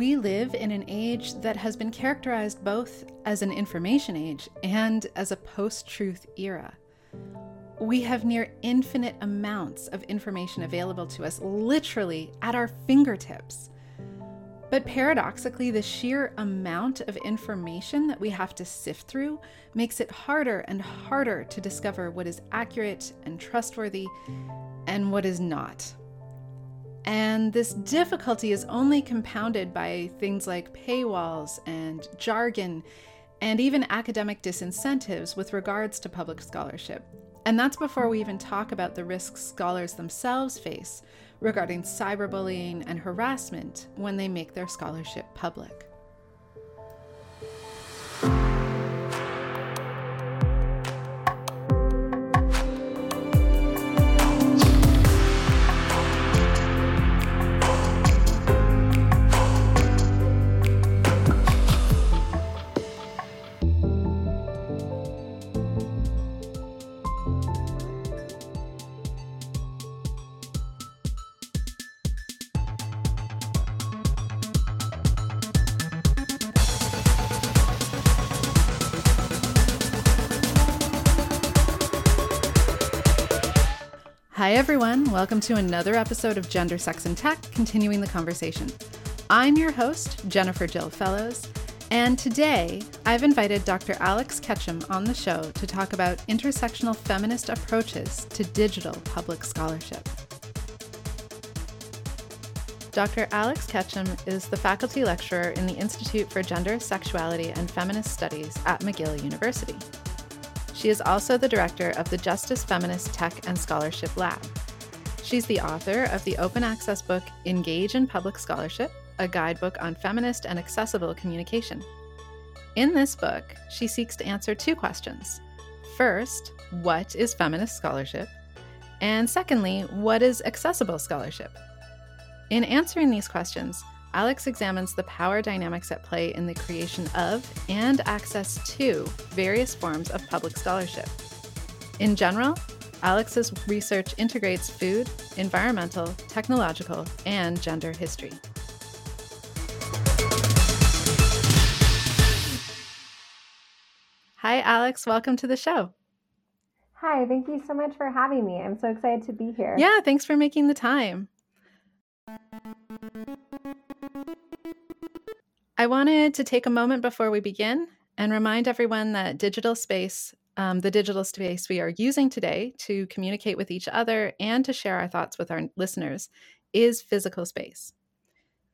We live in an age that has been characterized both as an information age and as a post truth era. We have near infinite amounts of information available to us, literally at our fingertips. But paradoxically, the sheer amount of information that we have to sift through makes it harder and harder to discover what is accurate and trustworthy and what is not. And this difficulty is only compounded by things like paywalls and jargon and even academic disincentives with regards to public scholarship. And that's before we even talk about the risks scholars themselves face regarding cyberbullying and harassment when they make their scholarship public. Welcome to another episode of Gender, Sex, and Tech, continuing the conversation. I'm your host, Jennifer Jill Fellows, and today I've invited Dr. Alex Ketchum on the show to talk about intersectional feminist approaches to digital public scholarship. Dr. Alex Ketchum is the faculty lecturer in the Institute for Gender, Sexuality, and Feminist Studies at McGill University. She is also the director of the Justice Feminist Tech and Scholarship Lab. She's the author of the open access book Engage in Public Scholarship, a guidebook on feminist and accessible communication. In this book, she seeks to answer two questions. First, what is feminist scholarship? And secondly, what is accessible scholarship? In answering these questions, Alex examines the power dynamics at play in the creation of and access to various forms of public scholarship. In general, Alex's research integrates food, environmental, technological, and gender history. Hi, Alex. Welcome to the show. Hi, thank you so much for having me. I'm so excited to be here. Yeah, thanks for making the time. I wanted to take a moment before we begin and remind everyone that digital space, um, the digital space we are using today to communicate with each other and to share our thoughts with our listeners, is physical space.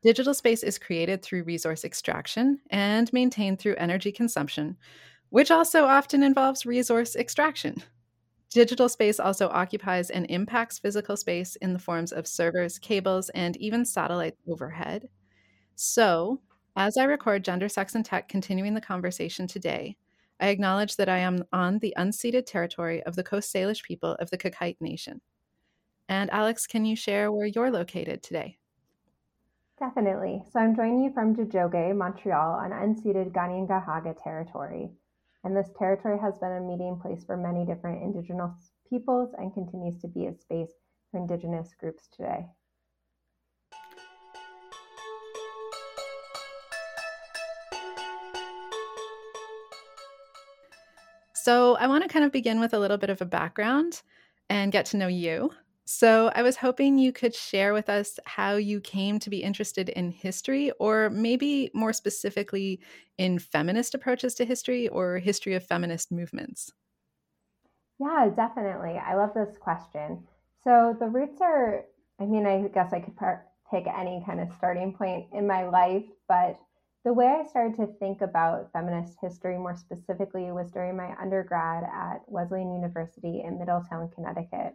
Digital space is created through resource extraction and maintained through energy consumption, which also often involves resource extraction. Digital space also occupies and impacts physical space in the forms of servers, cables, and even satellites overhead. So, as I record Gender, Sex, and Tech continuing the conversation today, I acknowledge that I am on the unceded territory of the Coast Salish people of the Qayqayt Nation. And Alex, can you share where you're located today? Definitely. So I'm joining you from Tiohtià:ke, Montreal, on unceded Kanien'kehá:ka territory. And this territory has been a meeting place for many different Indigenous peoples and continues to be a space for Indigenous groups today. So, I want to kind of begin with a little bit of a background and get to know you. So, I was hoping you could share with us how you came to be interested in history, or maybe more specifically in feminist approaches to history or history of feminist movements. Yeah, definitely. I love this question. So, the roots are, I mean, I guess I could par- any kind of starting point in my life, but the way I started to think about feminist history more specifically was during my undergrad at Wesleyan University in Middletown, Connecticut.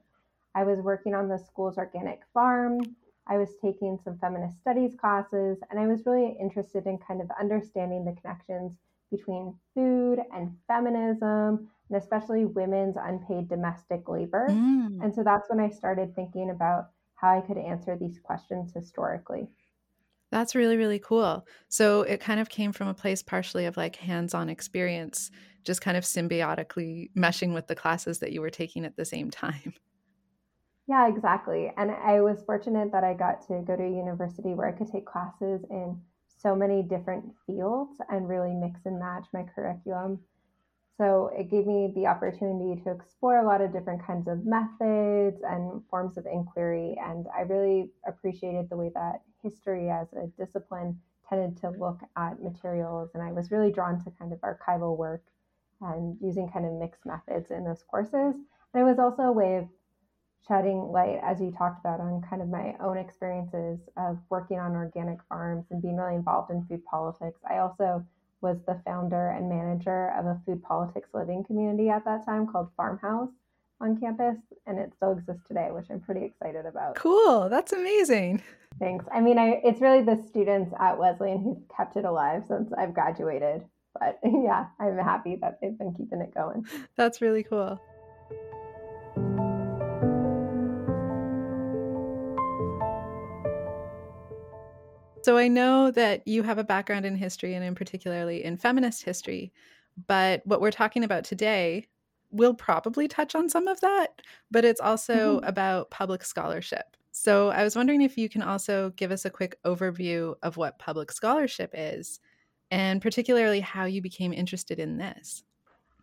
I was working on the school's organic farm. I was taking some feminist studies classes, and I was really interested in kind of understanding the connections between food and feminism, and especially women's unpaid domestic labor. Mm. And so that's when I started thinking about how I could answer these questions historically. That's really, really cool. So it kind of came from a place partially of like hands on experience, just kind of symbiotically meshing with the classes that you were taking at the same time. Yeah, exactly. And I was fortunate that I got to go to a university where I could take classes in so many different fields and really mix and match my curriculum. So it gave me the opportunity to explore a lot of different kinds of methods and forms of inquiry. And I really appreciated the way that history as a discipline tended to look at materials. And I was really drawn to kind of archival work and using kind of mixed methods in those courses. And it was also a way of shedding light, as you talked about, on kind of my own experiences of working on organic farms and being really involved in food politics. I also was the founder and manager of a food politics living community at that time called Farmhouse on campus, and it still exists today, which I'm pretty excited about. Cool, that's amazing. Thanks. I mean, I, it's really the students at Wesleyan who've kept it alive since I've graduated. But yeah, I'm happy that they've been keeping it going. That's really cool. So I know that you have a background in history and in particularly in feminist history, but what we're talking about today will probably touch on some of that, but it's also mm-hmm. about public scholarship. So I was wondering if you can also give us a quick overview of what public scholarship is and particularly how you became interested in this.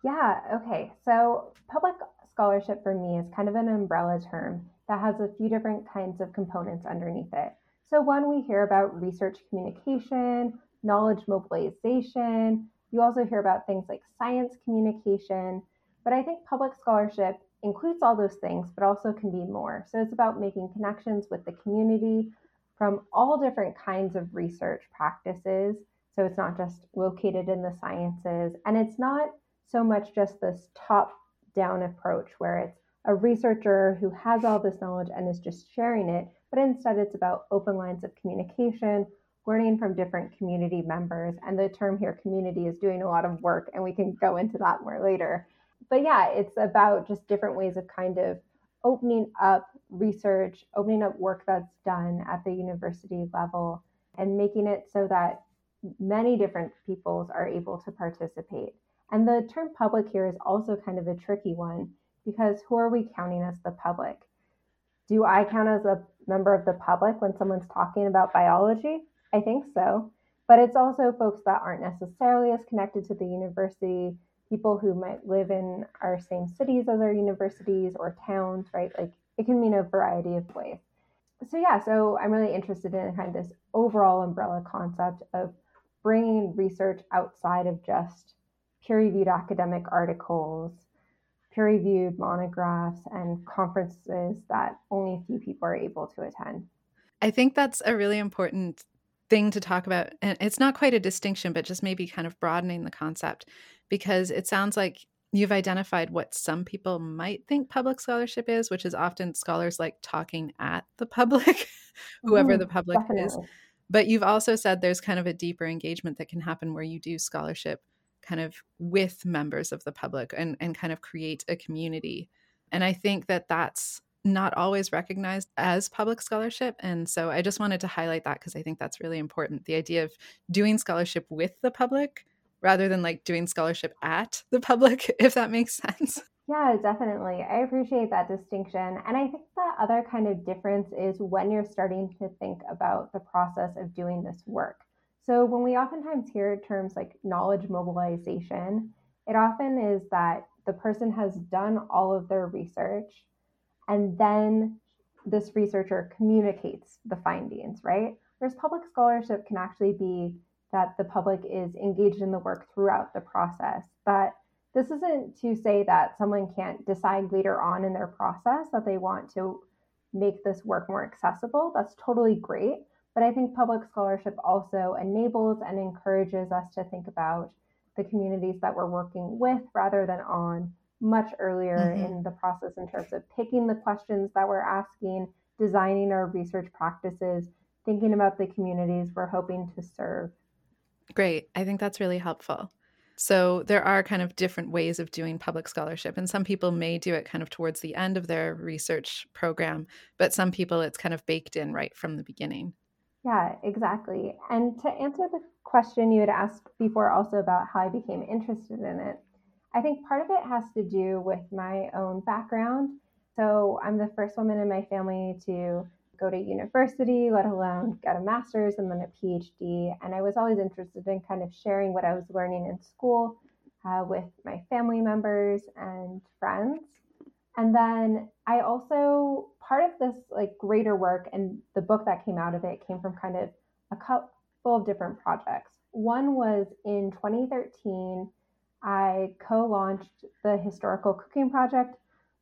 Yeah, okay. So public scholarship for me is kind of an umbrella term that has a few different kinds of components underneath it. So, one, we hear about research communication, knowledge mobilization. You also hear about things like science communication. But I think public scholarship includes all those things, but also can be more. So, it's about making connections with the community from all different kinds of research practices. So, it's not just located in the sciences, and it's not so much just this top down approach where it's a researcher who has all this knowledge and is just sharing it but instead it's about open lines of communication, learning from different community members. And the term here, community, is doing a lot of work, and we can go into that more later. But yeah, it's about just different ways of kind of opening up research, opening up work that's done at the university level, and making it so that many different peoples are able to participate. And the term public here is also kind of a tricky one because who are we counting as the public? Do I count as a member of the public when someone's talking about biology? I think so. But it's also folks that aren't necessarily as connected to the university, people who might live in our same cities as our universities or towns, right? Like it can mean a variety of ways. So, yeah, so I'm really interested in kind of this overall umbrella concept of bringing research outside of just peer reviewed academic articles peer reviewed monographs and conferences that only a few people are able to attend. I think that's a really important thing to talk about. And it's not quite a distinction, but just maybe kind of broadening the concept because it sounds like you've identified what some people might think public scholarship is, which is often scholars like talking at the public, whoever mm, the public definitely. is. But you've also said there's kind of a deeper engagement that can happen where you do scholarship kind of with members of the public and, and kind of create a community. And I think that that's not always recognized as public scholarship. And so I just wanted to highlight that because I think that's really important. The idea of doing scholarship with the public rather than like doing scholarship at the public, if that makes sense. Yeah, definitely. I appreciate that distinction. And I think the other kind of difference is when you're starting to think about the process of doing this work. So when we oftentimes hear terms like knowledge mobilization, it often is that the person has done all of their research and then this researcher communicates the findings, right? Whereas public scholarship can actually be that the public is engaged in the work throughout the process. That this isn't to say that someone can't decide later on in their process that they want to make this work more accessible. That's totally great. But I think public scholarship also enables and encourages us to think about the communities that we're working with rather than on much earlier mm-hmm. in the process in terms of picking the questions that we're asking, designing our research practices, thinking about the communities we're hoping to serve. Great. I think that's really helpful. So there are kind of different ways of doing public scholarship, and some people may do it kind of towards the end of their research program, but some people it's kind of baked in right from the beginning. Yeah, exactly. And to answer the question you had asked before also about how I became interested in it, I think part of it has to do with my own background. So I'm the first woman in my family to go to university, let alone get a master's and then a PhD. And I was always interested in kind of sharing what I was learning in school uh, with my family members and friends. And then I also, part of this like greater work and the book that came out of it came from kind of a couple of different projects. One was in 2013, I co launched the Historical Cooking Project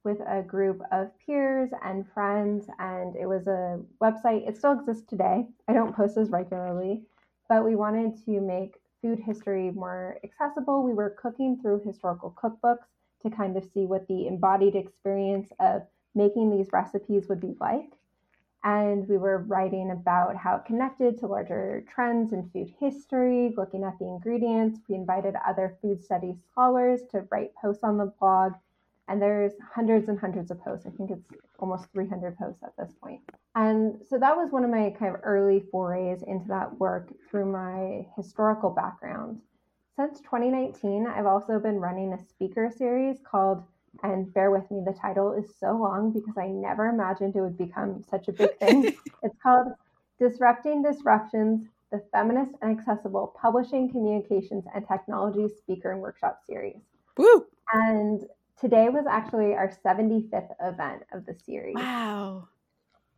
with a group of peers and friends, and it was a website. It still exists today. I don't post as regularly, but we wanted to make food history more accessible. We were cooking through historical cookbooks to kind of see what the embodied experience of making these recipes would be like. And we were writing about how it connected to larger trends in food history, looking at the ingredients. We invited other food studies scholars to write posts on the blog. And there's hundreds and hundreds of posts. I think it's almost 300 posts at this point. And so that was one of my kind of early forays into that work through my historical background. Since 2019, I've also been running a speaker series called, and bear with me, the title is so long because I never imagined it would become such a big thing. it's called Disrupting Disruptions the Feminist and Accessible Publishing, Communications, and Technology Speaker and Workshop Series. Woo! And today was actually our 75th event of the series. Wow.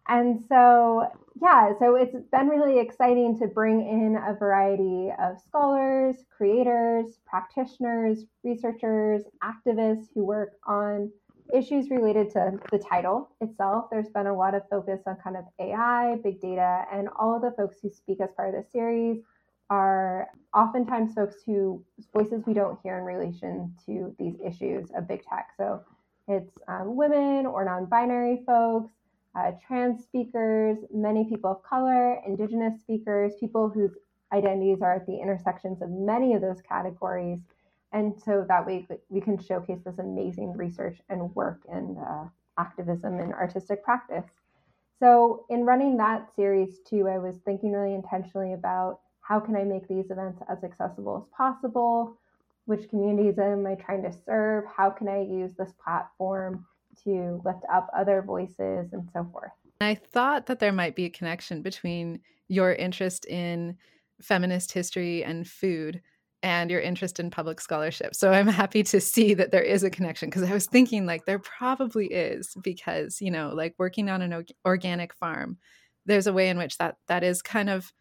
And so, yeah, so it's been really exciting to bring in a variety of scholars, creators, practitioners, researchers, activists who work on issues related to the title itself. There's been a lot of focus on kind of AI, big data, and all of the folks who speak as part of the series are oftentimes folks who voices we don't hear in relation to these issues of big tech. So it's um, women or non-binary folks, uh, trans speakers, many people of color, indigenous speakers, people whose identities are at the intersections of many of those categories. And so that way we can showcase this amazing research and work and uh, activism and artistic practice. So in running that series too, I was thinking really intentionally about how can I make these events as accessible as possible? Which communities am I trying to serve? How can I use this platform to lift up other voices and so forth. I thought that there might be a connection between your interest in feminist history and food and your interest in public scholarship. So I'm happy to see that there is a connection because I was thinking like there probably is because, you know, like working on an organic farm, there's a way in which that that is kind of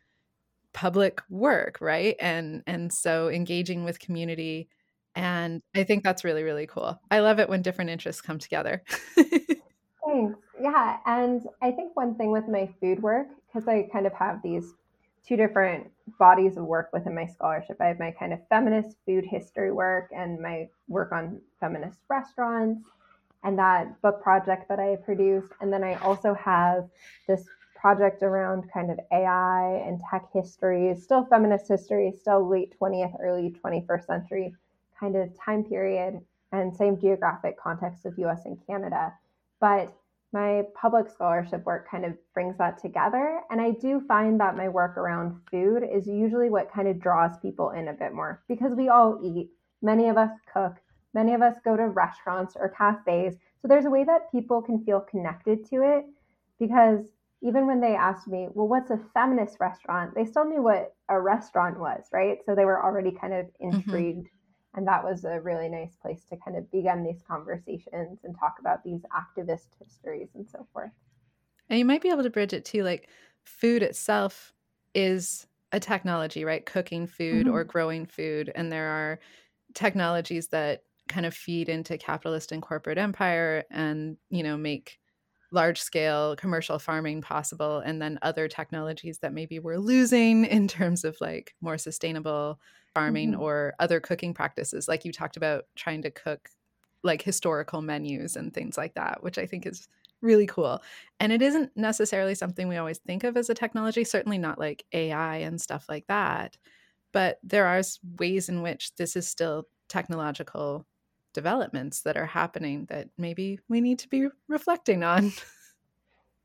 public work, right? And and so engaging with community and I think that's really, really cool. I love it when different interests come together. Thanks. Yeah. And I think one thing with my food work, because I kind of have these two different bodies of work within my scholarship. I have my kind of feminist food history work and my work on feminist restaurants and that book project that I produced. And then I also have this project around kind of AI and tech history, still feminist history, still late 20th, early 21st century kind of time period and same geographic context of US and Canada. But my public scholarship work kind of brings that together. And I do find that my work around food is usually what kind of draws people in a bit more because we all eat. Many of us cook, many of us go to restaurants or cafes. So there's a way that people can feel connected to it because even when they asked me, well, what's a feminist restaurant? They still knew what a restaurant was, right? So they were already kind of mm-hmm. intrigued. Mm-hmm and that was a really nice place to kind of begin these conversations and talk about these activist histories and so forth. And you might be able to bridge it too, like food itself is a technology, right? Cooking food mm-hmm. or growing food. And there are technologies that kind of feed into capitalist and corporate empire and, you know, make large scale commercial farming possible. And then other technologies that maybe we're losing in terms of like more sustainable farming mm-hmm. or other cooking practices like you talked about trying to cook like historical menus and things like that which i think is really cool and it isn't necessarily something we always think of as a technology certainly not like ai and stuff like that but there are ways in which this is still technological developments that are happening that maybe we need to be reflecting on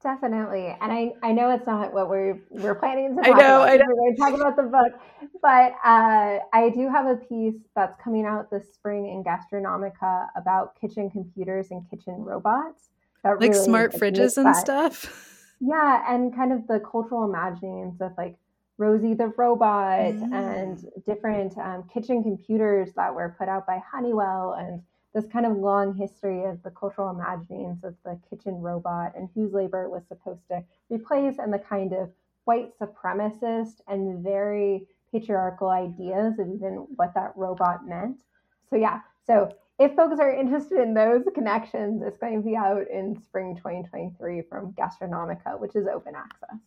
Definitely. And I, I know it's not what we're we're planning to talk I know, about. I know. We're going to talk about the book. But uh, I do have a piece that's coming out this spring in Gastronomica about kitchen computers and kitchen robots. like really smart fridges and stuff. Yeah, and kind of the cultural imaginings of like Rosie the robot mm. and different um, kitchen computers that were put out by Honeywell and this kind of long history of the cultural imaginings of the kitchen robot and whose labor it was supposed to replace and the kind of white supremacist and very patriarchal ideas of even what that robot meant. So yeah, so if folks are interested in those connections, it's going to be out in spring 2023 from Gastronomica, which is open access.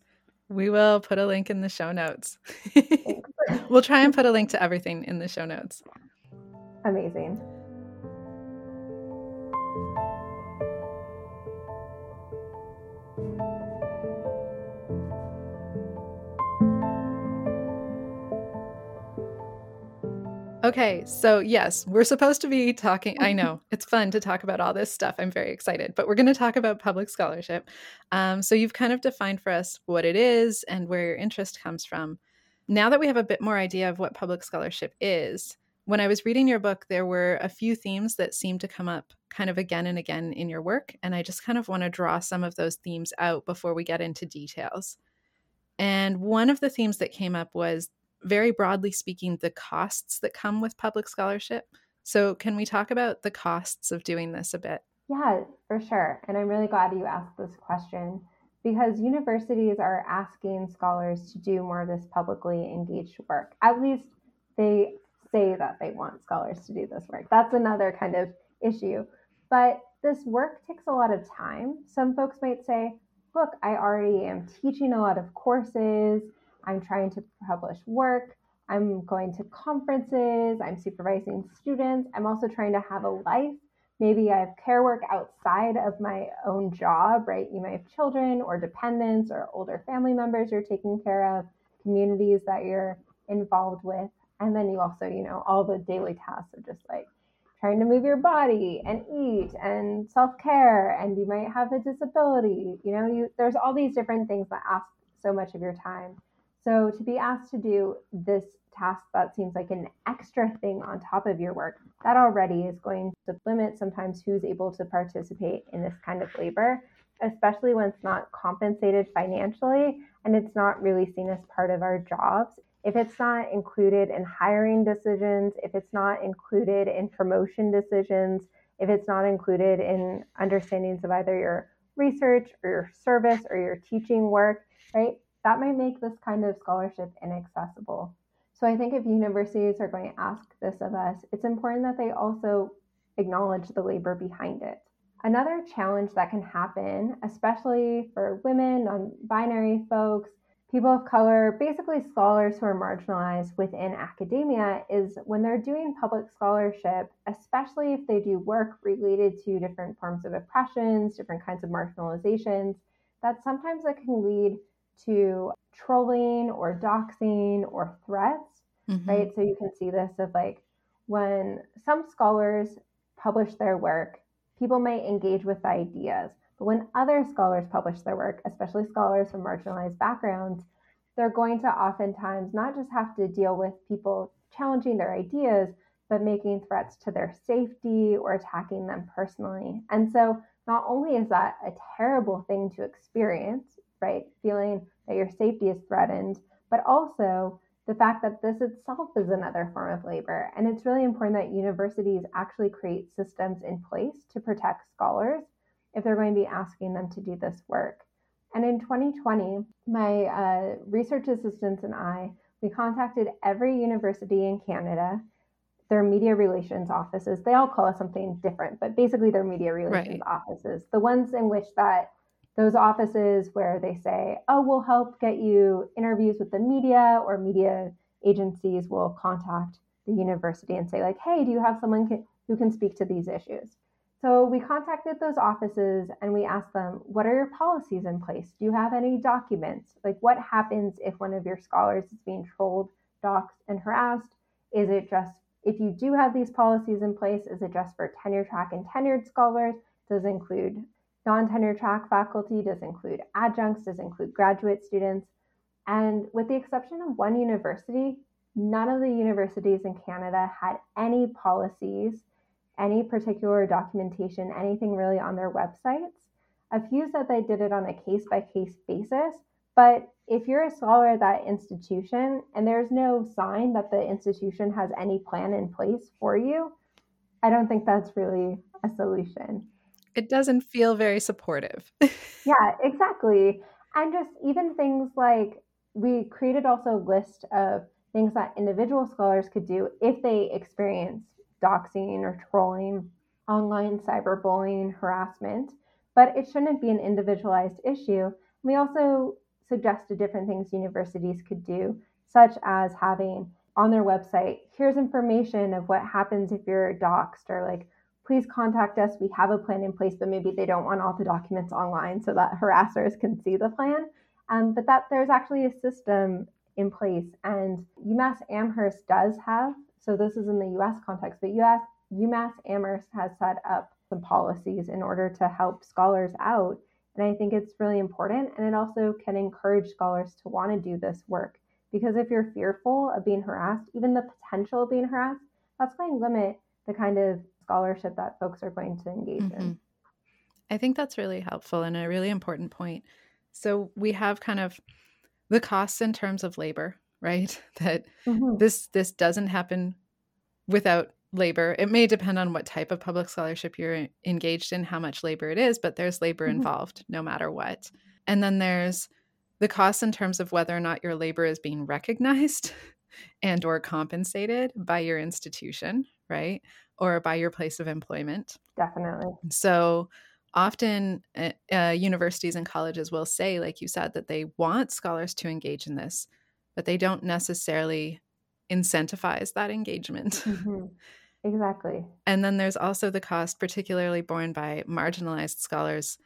We will put a link in the show notes. we'll try and put a link to everything in the show notes. Amazing. Okay, so yes, we're supposed to be talking. I know it's fun to talk about all this stuff. I'm very excited, but we're going to talk about public scholarship. Um, so you've kind of defined for us what it is and where your interest comes from. Now that we have a bit more idea of what public scholarship is, when I was reading your book, there were a few themes that seemed to come up kind of again and again in your work. And I just kind of want to draw some of those themes out before we get into details. And one of the themes that came up was very broadly speaking, the costs that come with public scholarship. So, can we talk about the costs of doing this a bit? Yeah, for sure. And I'm really glad you asked this question because universities are asking scholars to do more of this publicly engaged work. At least they say that they want scholars to do this work. That's another kind of issue. But this work takes a lot of time. Some folks might say, look, I already am teaching a lot of courses. I'm trying to publish work. I'm going to conferences. I'm supervising students. I'm also trying to have a life. Maybe I have care work outside of my own job, right? You might have children or dependents or older family members you're taking care of, communities that you're involved with. And then you also, you know, all the daily tasks of just like trying to move your body and eat and self-care and you might have a disability you know you there's all these different things that ask so much of your time so to be asked to do this task that seems like an extra thing on top of your work, that already is going to limit sometimes who's able to participate in this kind of labor, especially when it's not compensated financially and it's not really seen as part of our jobs. If it's not included in hiring decisions, if it's not included in promotion decisions, if it's not included in understandings of either your research or your service or your teaching work, right? That might make this kind of scholarship inaccessible. So I think if universities are going to ask this of us, it's important that they also acknowledge the labor behind it. Another challenge that can happen, especially for women, non binary folks, people of color, basically scholars who are marginalized within academia, is when they're doing public scholarship, especially if they do work related to different forms of oppressions, different kinds of marginalizations, that sometimes it can lead to trolling or doxing or threats, mm-hmm. right? So you can see this of like when some scholars publish their work, people may engage with the ideas. But when other scholars publish their work, especially scholars from marginalized backgrounds, they're going to oftentimes not just have to deal with people challenging their ideas, but making threats to their safety or attacking them personally. And so, not only is that a terrible thing to experience, right? Feeling that your safety is threatened, but also the fact that this itself is another form of labor. And it's really important that universities actually create systems in place to protect scholars if they're going to be asking them to do this work. And in 2020, my uh, research assistants and I, we contacted every university in Canada, their media relations offices. They all call us something different, but basically their media relations right. offices, the ones in which that those offices where they say, oh, we'll help get you interviews with the media, or media agencies will contact the university and say, like, hey, do you have someone who can speak to these issues? So we contacted those offices and we asked them, what are your policies in place? Do you have any documents? Like, what happens if one of your scholars is being trolled, doxxed, and harassed? Is it just, if you do have these policies in place, is it just for tenure track and tenured scholars? Does include Non-tenure track faculty does include adjuncts, does include graduate students. And with the exception of one university, none of the universities in Canada had any policies, any particular documentation, anything really on their websites A few said they did it on a case by case basis. But if you're a scholar at that institution and there's no sign that the institution has any plan in place for you, I don't think that's really a solution. It doesn't feel very supportive. yeah, exactly. And just even things like we created also a list of things that individual scholars could do if they experience doxing or trolling, online cyberbullying, harassment. But it shouldn't be an individualized issue. We also suggested different things universities could do, such as having on their website, here's information of what happens if you're doxed or like, please contact us. We have a plan in place, but maybe they don't want all the documents online so that harassers can see the plan. Um, but that there's actually a system in place, and UMass Amherst does have. So this is in the U.S. context, but US, UMass Amherst has set up some policies in order to help scholars out and I think it's really important. And it also can encourage scholars to want to do this work. Because if you're fearful of being harassed, even the potential of being harassed, that's going to limit the kind of scholarship that folks are going to engage mm-hmm. in. I think that's really helpful and a really important point. So we have kind of the costs in terms of labor, right? That mm-hmm. this this doesn't happen without labor. It may depend on what type of public scholarship you're engaged in, how much labor it is, but there's labor mm-hmm. involved no matter what. And then there's the costs in terms of whether or not your labor is being recognized and or compensated by your institution, right? Or by your place of employment. Definitely. So often uh, universities and colleges will say like you said that they want scholars to engage in this, but they don't necessarily incentivize that engagement. Mm-hmm. Exactly. And then there's also the cost, particularly borne by marginalized scholars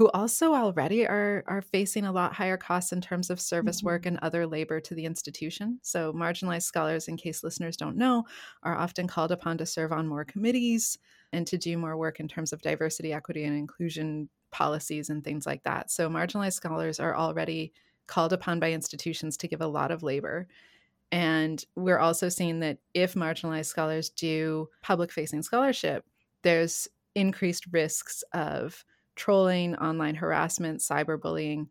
who also already are are facing a lot higher costs in terms of service mm-hmm. work and other labor to the institution. So marginalized scholars, in case listeners don't know, are often called upon to serve on more committees and to do more work in terms of diversity, equity, and inclusion policies and things like that. So marginalized scholars are already called upon by institutions to give a lot of labor. And we're also seeing that if marginalized scholars do public facing scholarship, there's increased risks of trolling, online harassment, cyberbullying.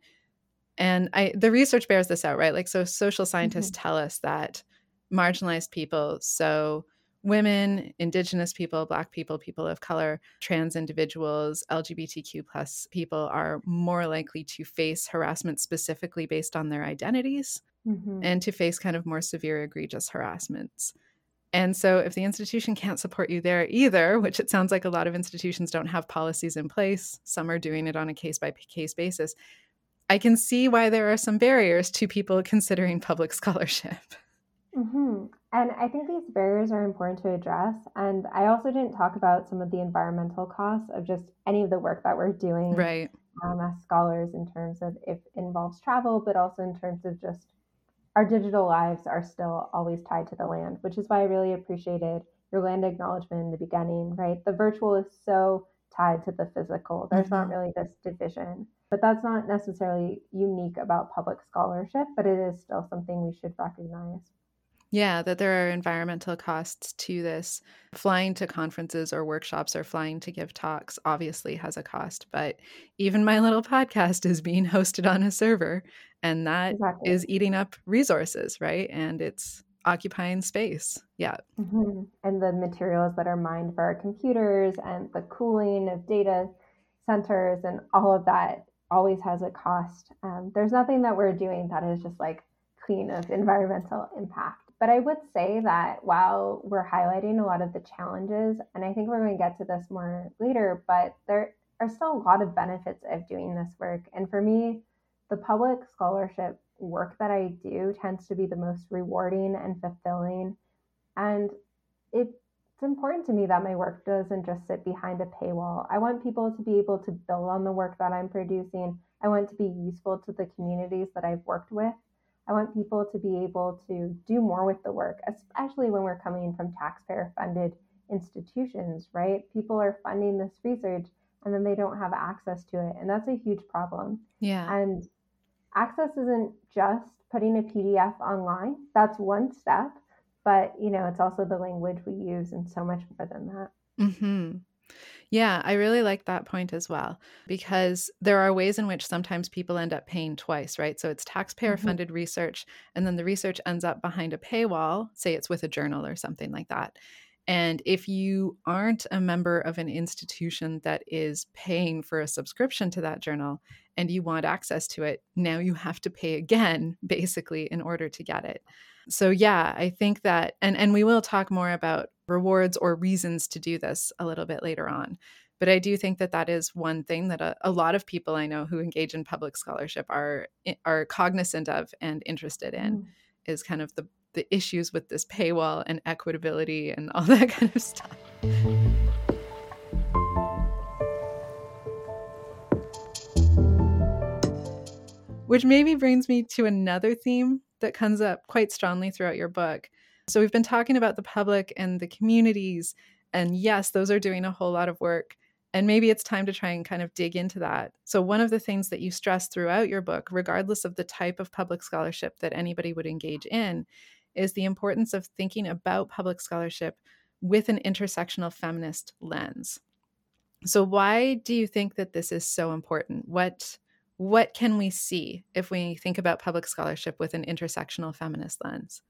And I the research bears this out, right? Like so social scientists mm-hmm. tell us that marginalized people, so women, indigenous people, black people, people of color, trans individuals, LGBTQ plus people are more likely to face harassment specifically based on their identities mm-hmm. and to face kind of more severe, egregious harassments. And so, if the institution can't support you there either, which it sounds like a lot of institutions don't have policies in place, some are doing it on a case by case basis, I can see why there are some barriers to people considering public scholarship. Mm-hmm. And I think these barriers are important to address. And I also didn't talk about some of the environmental costs of just any of the work that we're doing right. um, as scholars in terms of if it involves travel, but also in terms of just our digital lives are still always tied to the land, which is why I really appreciated your land acknowledgement in the beginning, right? The virtual is so tied to the physical. There's mm-hmm. not really this division. But that's not necessarily unique about public scholarship, but it is still something we should recognize. Yeah, that there are environmental costs to this. Flying to conferences or workshops or flying to give talks obviously has a cost, but even my little podcast is being hosted on a server, and that exactly. is eating up resources, right? And it's occupying space. Yeah. Mm-hmm. And the materials that are mined for our computers and the cooling of data centers and all of that always has a cost. Um, there's nothing that we're doing that is just like clean of environmental impact. But I would say that while we're highlighting a lot of the challenges, and I think we're going to get to this more later, but there are still a lot of benefits of doing this work. And for me, the public scholarship work that I do tends to be the most rewarding and fulfilling. And it's important to me that my work doesn't just sit behind a paywall. I want people to be able to build on the work that I'm producing. I want to be useful to the communities that I've worked with. I want people to be able to do more with the work, especially when we're coming from taxpayer funded institutions, right? People are funding this research and then they don't have access to it. And that's a huge problem. Yeah. And access isn't just putting a PDF online, that's one step. But, you know, it's also the language we use and so much more than that. Mm-hmm. Yeah, I really like that point as well because there are ways in which sometimes people end up paying twice, right? So it's taxpayer funded mm-hmm. research, and then the research ends up behind a paywall, say it's with a journal or something like that. And if you aren't a member of an institution that is paying for a subscription to that journal and you want access to it, now you have to pay again, basically, in order to get it. So yeah, I think that and and we will talk more about rewards or reasons to do this a little bit later on. But I do think that that is one thing that a, a lot of people I know who engage in public scholarship are are cognizant of and interested in mm. is kind of the the issues with this paywall and equitability and all that kind of stuff. Which maybe brings me to another theme that comes up quite strongly throughout your book. So, we've been talking about the public and the communities, and yes, those are doing a whole lot of work. And maybe it's time to try and kind of dig into that. So, one of the things that you stress throughout your book, regardless of the type of public scholarship that anybody would engage in, is the importance of thinking about public scholarship with an intersectional feminist lens. So why do you think that this is so important? What what can we see if we think about public scholarship with an intersectional feminist lens?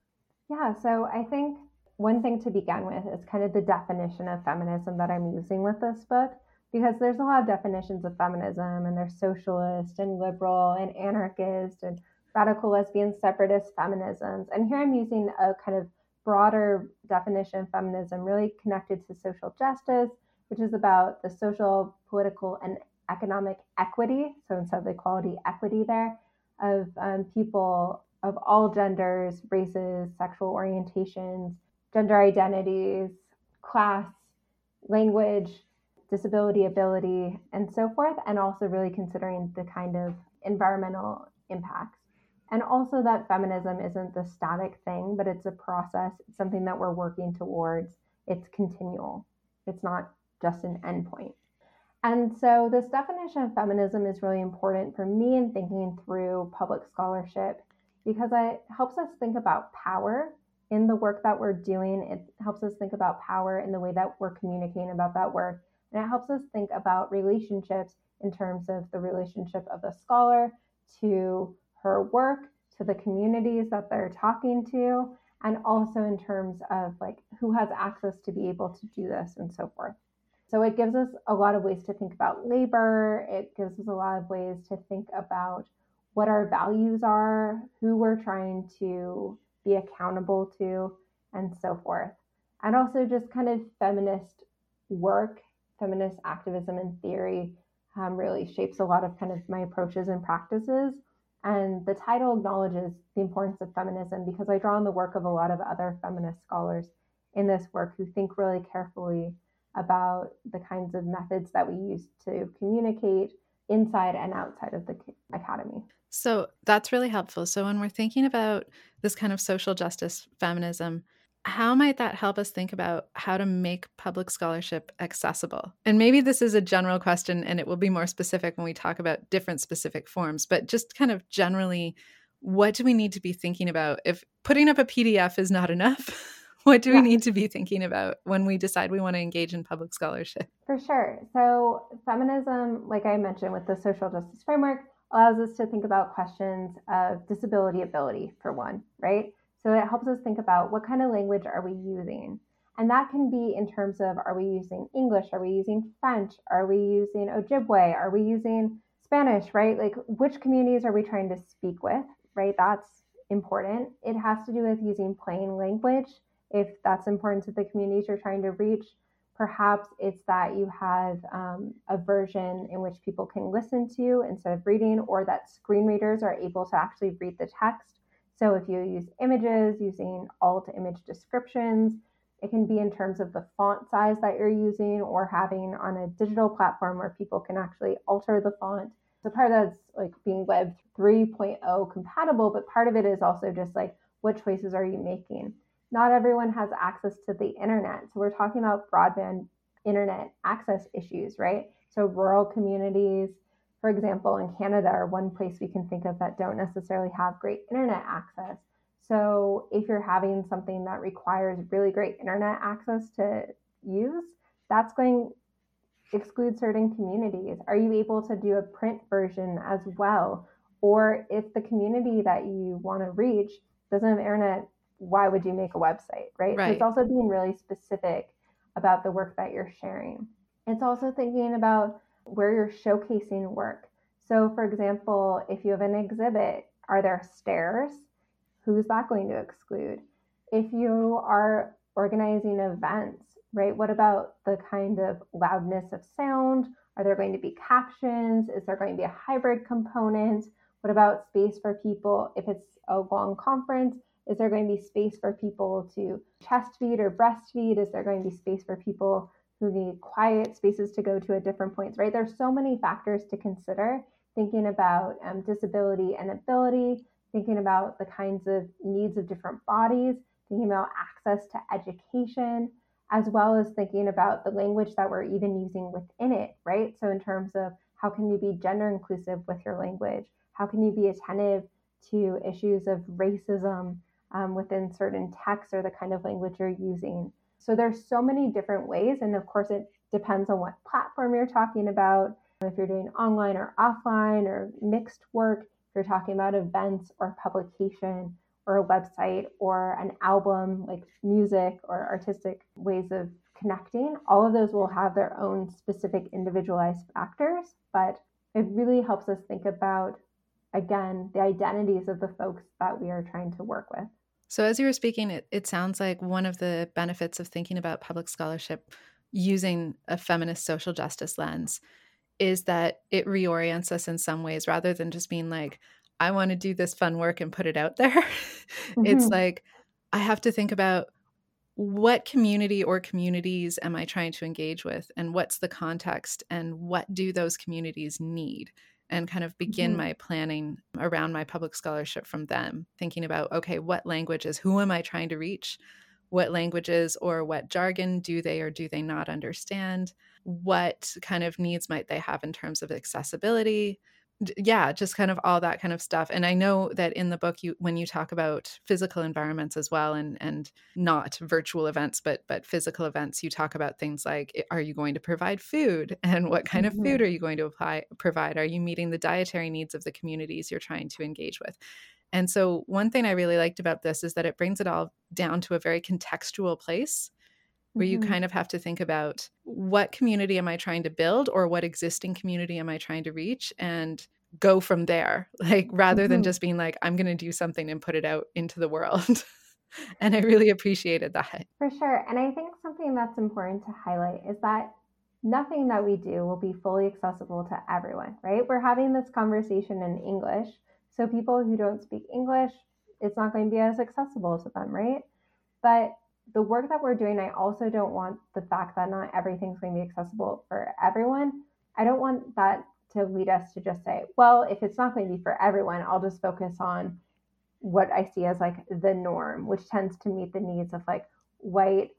Yeah, so I think one thing to begin with is kind of the definition of feminism that I'm using with this book because there's a lot of definitions of feminism and there's socialist and liberal and anarchist and radical lesbian separatist feminisms. And here I'm using a kind of broader definition of feminism, really connected to social justice, which is about the social, political, and economic equity. So instead of equality, equity there of um, people of all genders, races, sexual orientations, gender identities, class, language, disability, ability, and so forth, and also really considering the kind of environmental impacts. And also that feminism isn't the static thing, but it's a process, it's something that we're working towards. It's continual. It's not just an endpoint. And so this definition of feminism is really important for me in thinking through public scholarship because it helps us think about power in the work that we're doing. It helps us think about power in the way that we're communicating about that work. And it helps us think about relationships in terms of the relationship of the scholar to her work to the communities that they're talking to and also in terms of like who has access to be able to do this and so forth so it gives us a lot of ways to think about labor it gives us a lot of ways to think about what our values are who we're trying to be accountable to and so forth. And also just kind of feminist work feminist activism and theory um, really shapes a lot of kind of my approaches and practices. And the title acknowledges the importance of feminism because I draw on the work of a lot of other feminist scholars in this work who think really carefully about the kinds of methods that we use to communicate inside and outside of the academy. So that's really helpful. So when we're thinking about this kind of social justice feminism, how might that help us think about how to make public scholarship accessible? And maybe this is a general question and it will be more specific when we talk about different specific forms, but just kind of generally, what do we need to be thinking about? If putting up a PDF is not enough, what do we need to be thinking about when we decide we want to engage in public scholarship? For sure. So, feminism, like I mentioned with the social justice framework, allows us to think about questions of disability ability, for one, right? So it helps us think about what kind of language are we using? And that can be in terms of are we using English? Are we using French? Are we using Ojibwe? Are we using Spanish, right? Like which communities are we trying to speak with, right? That's important. It has to do with using plain language if that's important to the communities you're trying to reach. Perhaps it's that you have um, a version in which people can listen to instead of reading, or that screen readers are able to actually read the text so if you use images using alt image descriptions, it can be in terms of the font size that you're using or having on a digital platform where people can actually alter the font. So part of that's like being web 3.0 compatible, but part of it is also just like what choices are you making? Not everyone has access to the internet. So we're talking about broadband internet access issues, right? So rural communities, for example, in Canada are one place we can think of that don't necessarily have great internet access. So if you're having something that requires really great internet access to use, that's going exclude certain communities? Are you able to do a print version as well? Or if the community that you want to reach doesn't have internet, why would you make a website, right? right? So it's also being really specific about the work that you're sharing. It's also thinking about where you're showcasing work. So, for example, if you have an exhibit, are there stairs? Who's that going to exclude? If you are organizing events, right, what about the kind of loudness of sound? Are there going to be captions? Is there going to be a hybrid component? What about space for people? If it's a long conference, is there going to be space for people to chest feed or breastfeed? Is there going to be space for people who need quiet spaces to go to at different points, right? There's so many factors to consider thinking about um, disability and ability, thinking about the kinds of needs of different bodies, thinking about access to education, as well as thinking about the language that we're even using within it, right? So, in terms of how can you be gender inclusive with your language? How can you be attentive to issues of racism um, within certain texts or the kind of language you're using? So there's so many different ways. And of course, it depends on what platform you're talking about. If you're doing online or offline or mixed work, if you're talking about events or publication or a website or an album, like music or artistic ways of connecting, all of those will have their own specific individualized factors. But it really helps us think about, again, the identities of the folks that we are trying to work with. So, as you were speaking, it, it sounds like one of the benefits of thinking about public scholarship using a feminist social justice lens is that it reorients us in some ways rather than just being like, I want to do this fun work and put it out there. Mm-hmm. It's like, I have to think about what community or communities am I trying to engage with and what's the context and what do those communities need? And kind of begin mm-hmm. my planning around my public scholarship from them, thinking about, okay, what languages, who am I trying to reach? What languages or what jargon do they or do they not understand? What kind of needs might they have in terms of accessibility? Yeah just kind of all that kind of stuff and i know that in the book you when you talk about physical environments as well and and not virtual events but but physical events you talk about things like are you going to provide food? And what kind mm-hmm. of food are you going to apply provide? Are you meeting the dietary needs of the communities you're trying to engage with? And so one thing i really liked about this is that it brings it all down to a very contextual place where you mm-hmm. kind of have to think about what community am I trying to build or what existing community am I trying to reach and go from there like rather mm-hmm. than just being like I'm going to do something and put it out into the world. and I really appreciated that. For sure. And I think something that's important to highlight is that nothing that we do will be fully accessible to everyone, right? We're having this conversation in English. So people who don't speak English, it's not going to be as accessible to them, right? But the work that we're doing, I also don't want the fact that not everything's going to be accessible for everyone. I don't want that to lead us to just say, well, if it's not going to be for everyone, I'll just focus on what I see as like the norm, which tends to meet the needs of like white,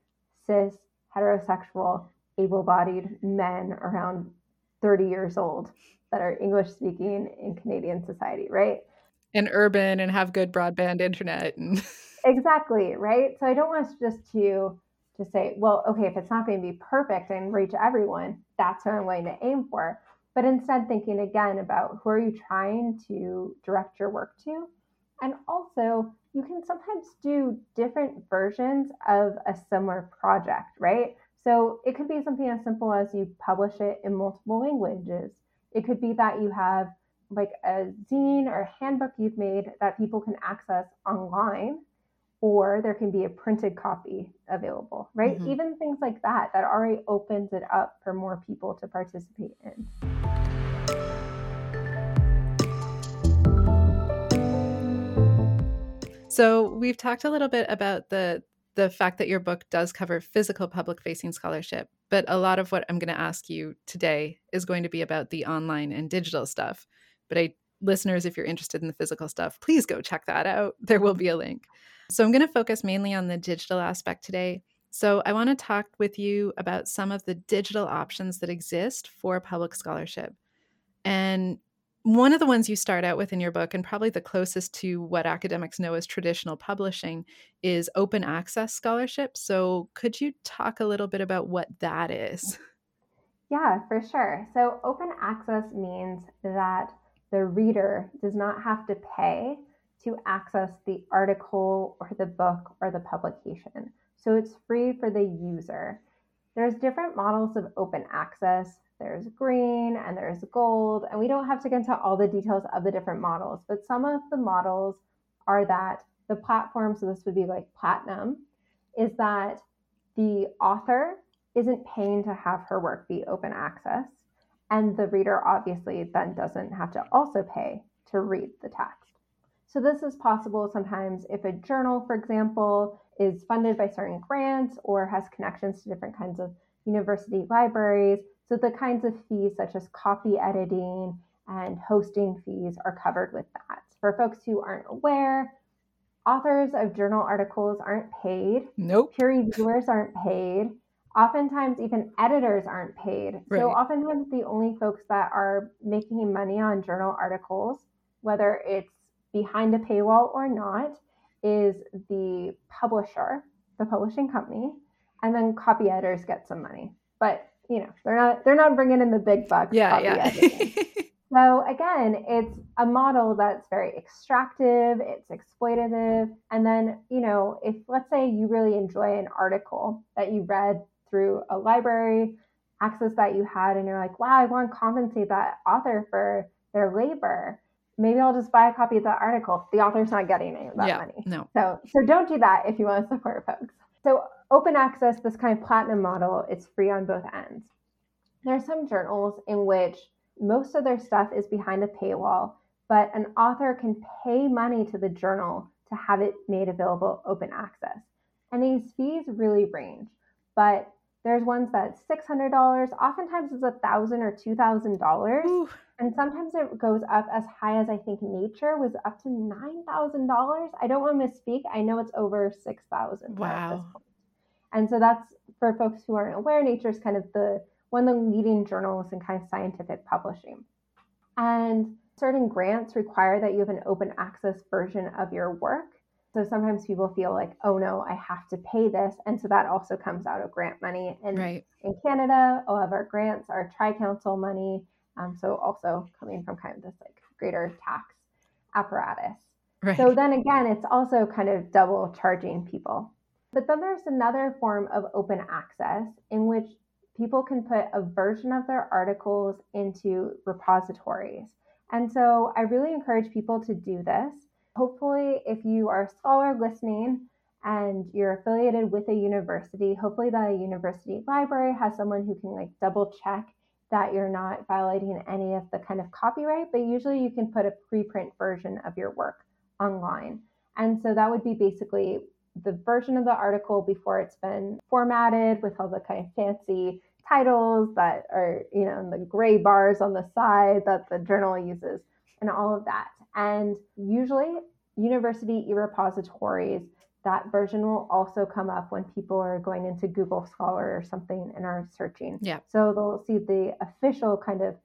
cis, heterosexual, able bodied men around 30 years old that are English speaking in Canadian society, right? And urban and have good broadband internet and exactly right? So i don't want us just to to say well okay if it's not going to be perfect and reach everyone that's what i'm going to aim for. But instead thinking again about who are you trying to direct your work to? And also you can sometimes do different versions of a similar project right? So it could be something as simple as you publish it in multiple languages. It could be that you have like a zine or a handbook you've made that people can access online or there can be a printed copy available, right? Mm-hmm. Even things like that, that already opens it up for more people to participate in. So we've talked a little bit about the the fact that your book does cover physical public facing scholarship, but a lot of what I'm going to ask you today is going to be about the online and digital stuff. But I listeners, if you're interested in the physical stuff, please go check that out. There will be a link. So I'm going to focus mainly on the digital aspect today. So I want to talk with you about some of the digital options that exist for public scholarship. And one of the ones you start out with in your book, and probably the closest to what academics know as traditional publishing, is open access scholarship. So, could you talk a little bit about what that is? Yeah, for sure. So open access means that the reader does not have to pay to access the article or the book or the publication. So it's free for the user. There's different models of open access. There's green and there's gold, and we don't have to get into all the details of the different models, but some of the models are that the platform, so this would be like platinum, is that the author isn't paying to have her work be open access. And the reader obviously then doesn't have to also pay to read the text. So, this is possible sometimes if a journal, for example, is funded by certain grants or has connections to different kinds of university libraries. So, the kinds of fees, such as copy editing and hosting fees, are covered with that. For folks who aren't aware, authors of journal articles aren't paid. Nope. Peer reviewers aren't paid. Oftentimes, even editors aren't paid. Right. So, oftentimes, the only folks that are making money on journal articles, whether it's behind a paywall or not, is the publisher, the publishing company, and then copy editors get some money. But you know, they're not they're not bringing in the big bucks. Yeah, yeah. so again, it's a model that's very extractive, it's exploitative, and then you know, if let's say you really enjoy an article that you read through a library access that you had and you're like, wow, I want to compensate that author for their labor. Maybe I'll just buy a copy of that article. The author's not getting any of that yeah, money. No. So so don't do that if you want to support folks. So open access, this kind of platinum model, it's free on both ends. There are some journals in which most of their stuff is behind a paywall, but an author can pay money to the journal to have it made available open access. And these fees really range, but there's ones that's six hundred dollars. Oftentimes it's a thousand or two thousand dollars, and sometimes it goes up as high as I think Nature was up to nine thousand dollars. I don't want to misspeak. I know it's over six thousand. Wow. And so that's for folks who aren't aware. Nature is kind of the one of the leading journals in kind of scientific publishing, and certain grants require that you have an open access version of your work. So sometimes people feel like, oh no, I have to pay this. And so that also comes out of grant money. And right. in Canada, all of our grants are Tri Council money. Um, so also coming from kind of this like greater tax apparatus. Right. So then again, it's also kind of double charging people. But then there's another form of open access in which people can put a version of their articles into repositories. And so I really encourage people to do this hopefully, if you are a scholar listening and you're affiliated with a university, hopefully the university library has someone who can like double check that you're not violating any of the kind of copyright, but usually you can put a preprint version of your work online. And so that would be basically the version of the article before it's been formatted with all the kind of fancy titles that are, you know, the gray bars on the side that the journal uses and all of that. And usually, university e-repositories, that version will also come up when people are going into Google Scholar or something and are searching. Yeah. So they'll see the official kind of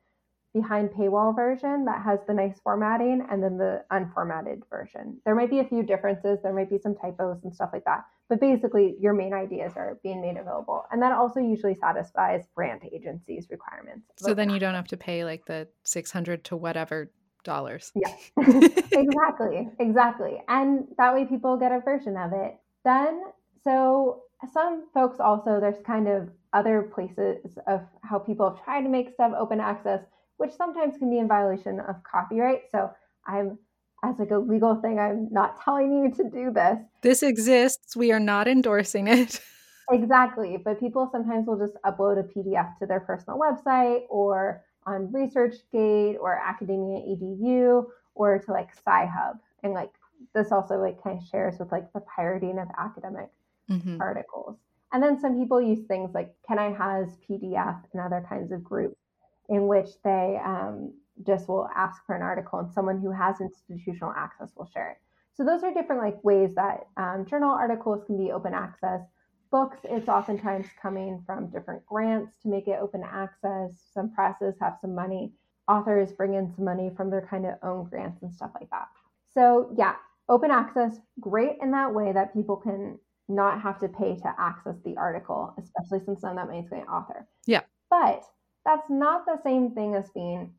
behind paywall version that has the nice formatting and then the unformatted version. There might be a few differences, there might be some typos and stuff like that. But basically, your main ideas are being made available. And that also usually satisfies grant agencies' requirements. So then you don't have to pay like the 600 to whatever dollars. Yeah, exactly, exactly. And that way people get a version of it. Then, so some folks also, there's kind of other places of how people have tried to make stuff open access, which sometimes can be in violation of copyright. So I'm as like a legal thing, I'm not telling you to do this. This exists. We are not endorsing it. Exactly. But people sometimes will just upload a PDF to their personal website or on ResearchGate or Academia EDU or to like Sci-Hub. And like this also like kind of shares with like the pirating of academic mm-hmm. articles. And then some people use things like Can I Has PDF and other kinds of groups in which they um, just will ask for an article and someone who has institutional access will share it. So those are different like ways that um, journal articles can be open access books, it's oftentimes coming from different grants to make it open access. Some presses have some money. Authors bring in some money from their kind of own grants and stuff like that. So, yeah, open access, great in that way that people can not have to pay to access the article, especially since none of that money is going to author. Yeah. But that's not the same thing as being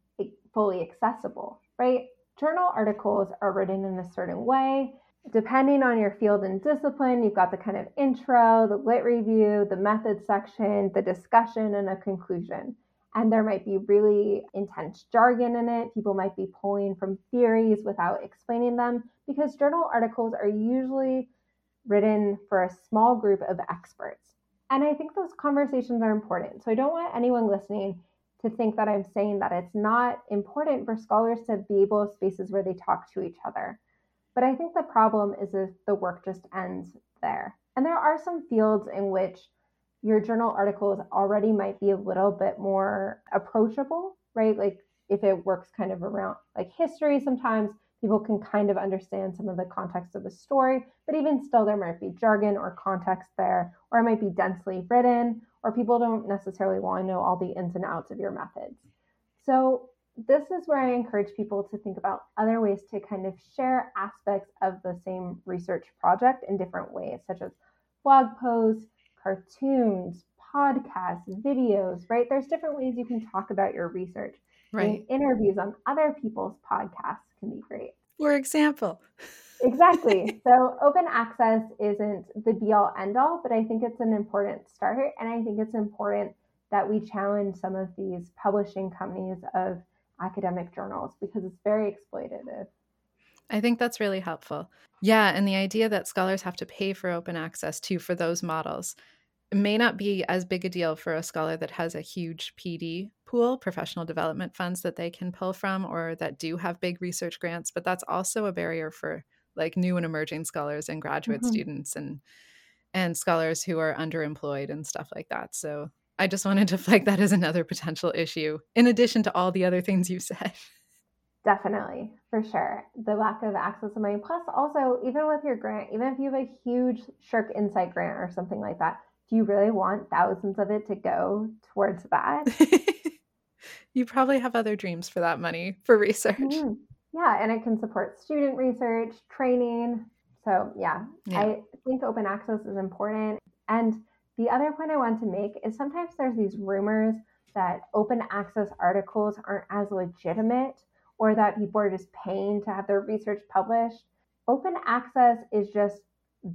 fully accessible, right? Journal articles are written in a certain way. Depending on your field and discipline, you've got the kind of intro, the lit review, the method section, the discussion, and a conclusion. And there might be really intense jargon in it. People might be pulling from theories without explaining them because journal articles are usually written for a small group of experts. And I think those conversations are important. So I don't want anyone listening to think that I'm saying that it's not important for scholars to be able spaces where they talk to each other. But I think the problem is if the work just ends there. And there are some fields in which your journal articles already might be a little bit more approachable, right? Like if it works kind of around like history, sometimes people can kind of understand some of the context of the story, but even still, there might be jargon or context there, or it might be densely written, or people don't necessarily want to know all the ins and outs of your methods. So, this is where I encourage people to think about other ways to kind of share aspects of the same research project in different ways, such as blog posts, cartoons, podcasts, videos, right? There's different ways you can talk about your research. Right. And interviews on other people's podcasts can be great. For example. exactly. So open access isn't the be all end all, but I think it's an important start. And I think it's important that we challenge some of these publishing companies of academic journals because it's very exploitative. I think that's really helpful. Yeah, and the idea that scholars have to pay for open access too for those models may not be as big a deal for a scholar that has a huge PD pool, professional development funds that they can pull from or that do have big research grants, but that's also a barrier for like new and emerging scholars and graduate mm-hmm. students and and scholars who are underemployed and stuff like that. So I just wanted to flag that as another potential issue in addition to all the other things you said. Definitely, for sure. The lack of access to money. Plus, also, even with your grant, even if you have a huge SSHRC Insight grant or something like that, do you really want thousands of it to go towards that? you probably have other dreams for that money for research. Mm-hmm. Yeah, and it can support student research, training. So, yeah, yeah, I think open access is important. And the other point I want to make is sometimes there's these rumors that open access articles aren't as legitimate or that people are just paying to have their research published. Open access is just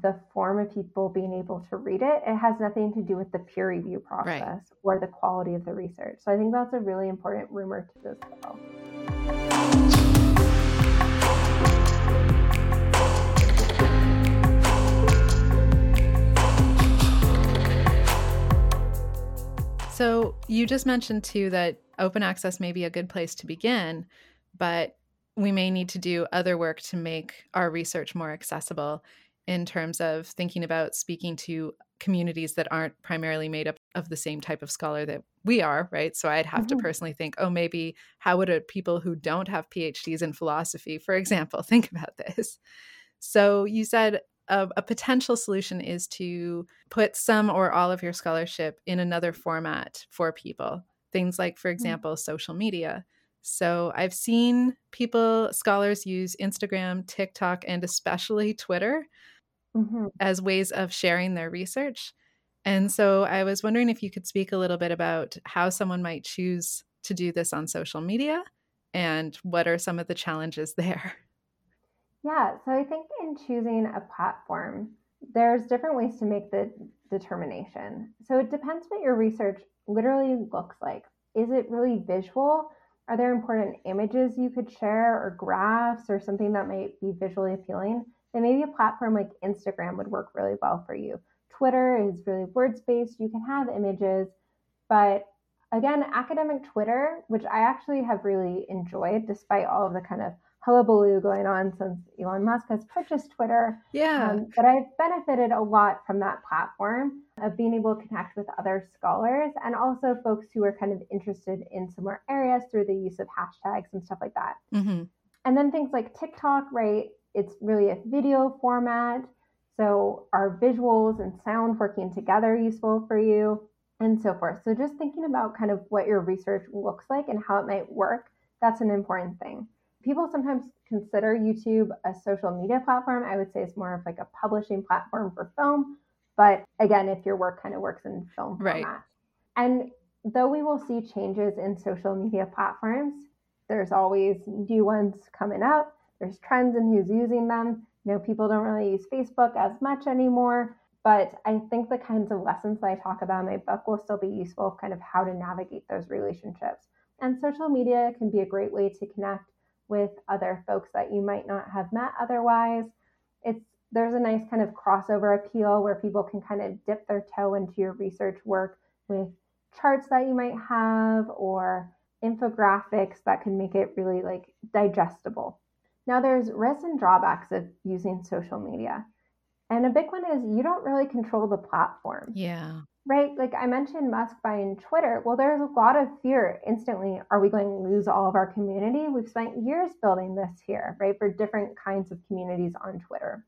the form of people being able to read it. It has nothing to do with the peer review process right. or the quality of the research. So I think that's a really important rumor to dispel. So you just mentioned too that open access may be a good place to begin, but we may need to do other work to make our research more accessible in terms of thinking about speaking to communities that aren't primarily made up of the same type of scholar that we are, right? So I'd have mm-hmm. to personally think, oh, maybe how would a people who don't have PhDs in philosophy, for example, think about this? So you said a, a potential solution is to put some or all of your scholarship in another format for people. Things like, for mm. example, mm-hmm. social media. So I've seen people, scholars use Instagram, TikTok, and especially Twitter mm-hmm. as ways of sharing their research. And so I was wondering if you could speak a little bit about how someone might choose to do this on social media and what are some of the challenges there. Yeah, so I think in choosing a platform, there's different ways to make the determination. So it depends what your research literally looks like. Is it really visual? Are there important images you could share or graphs or something that might be visually appealing? Then maybe a platform like Instagram would work really well for you. Twitter is really words based, you can have images, but again, academic Twitter, which I actually have really enjoyed despite all of the kind of hullabaloo going on since Elon Musk has purchased Twitter. Yeah. Um, but I've benefited a lot from that platform of being able to connect with other scholars and also folks who are kind of interested in similar areas through the use of hashtags and stuff like that. Mm-hmm. And then things like TikTok, right? It's really a video format. So are visuals and sound working together useful for you? And so forth. So just thinking about kind of what your research looks like and how it might work, that's an important thing people sometimes consider YouTube a social media platform. I would say it's more of like a publishing platform for film. But again, if your work kind of works in film right. format. And though we will see changes in social media platforms, there's always new ones coming up. There's trends in who's using them. You know, people don't really use Facebook as much anymore. But I think the kinds of lessons that I talk about in my book will still be useful, kind of how to navigate those relationships. And social media can be a great way to connect with other folks that you might not have met otherwise. It's there's a nice kind of crossover appeal where people can kind of dip their toe into your research work with charts that you might have or infographics that can make it really like digestible. Now there's risks and drawbacks of using social media. And a big one is you don't really control the platform. Yeah. Right? Like I mentioned Musk buying Twitter. Well, there's a lot of fear instantly. Are we going to lose all of our community? We've spent years building this here, right? For different kinds of communities on Twitter.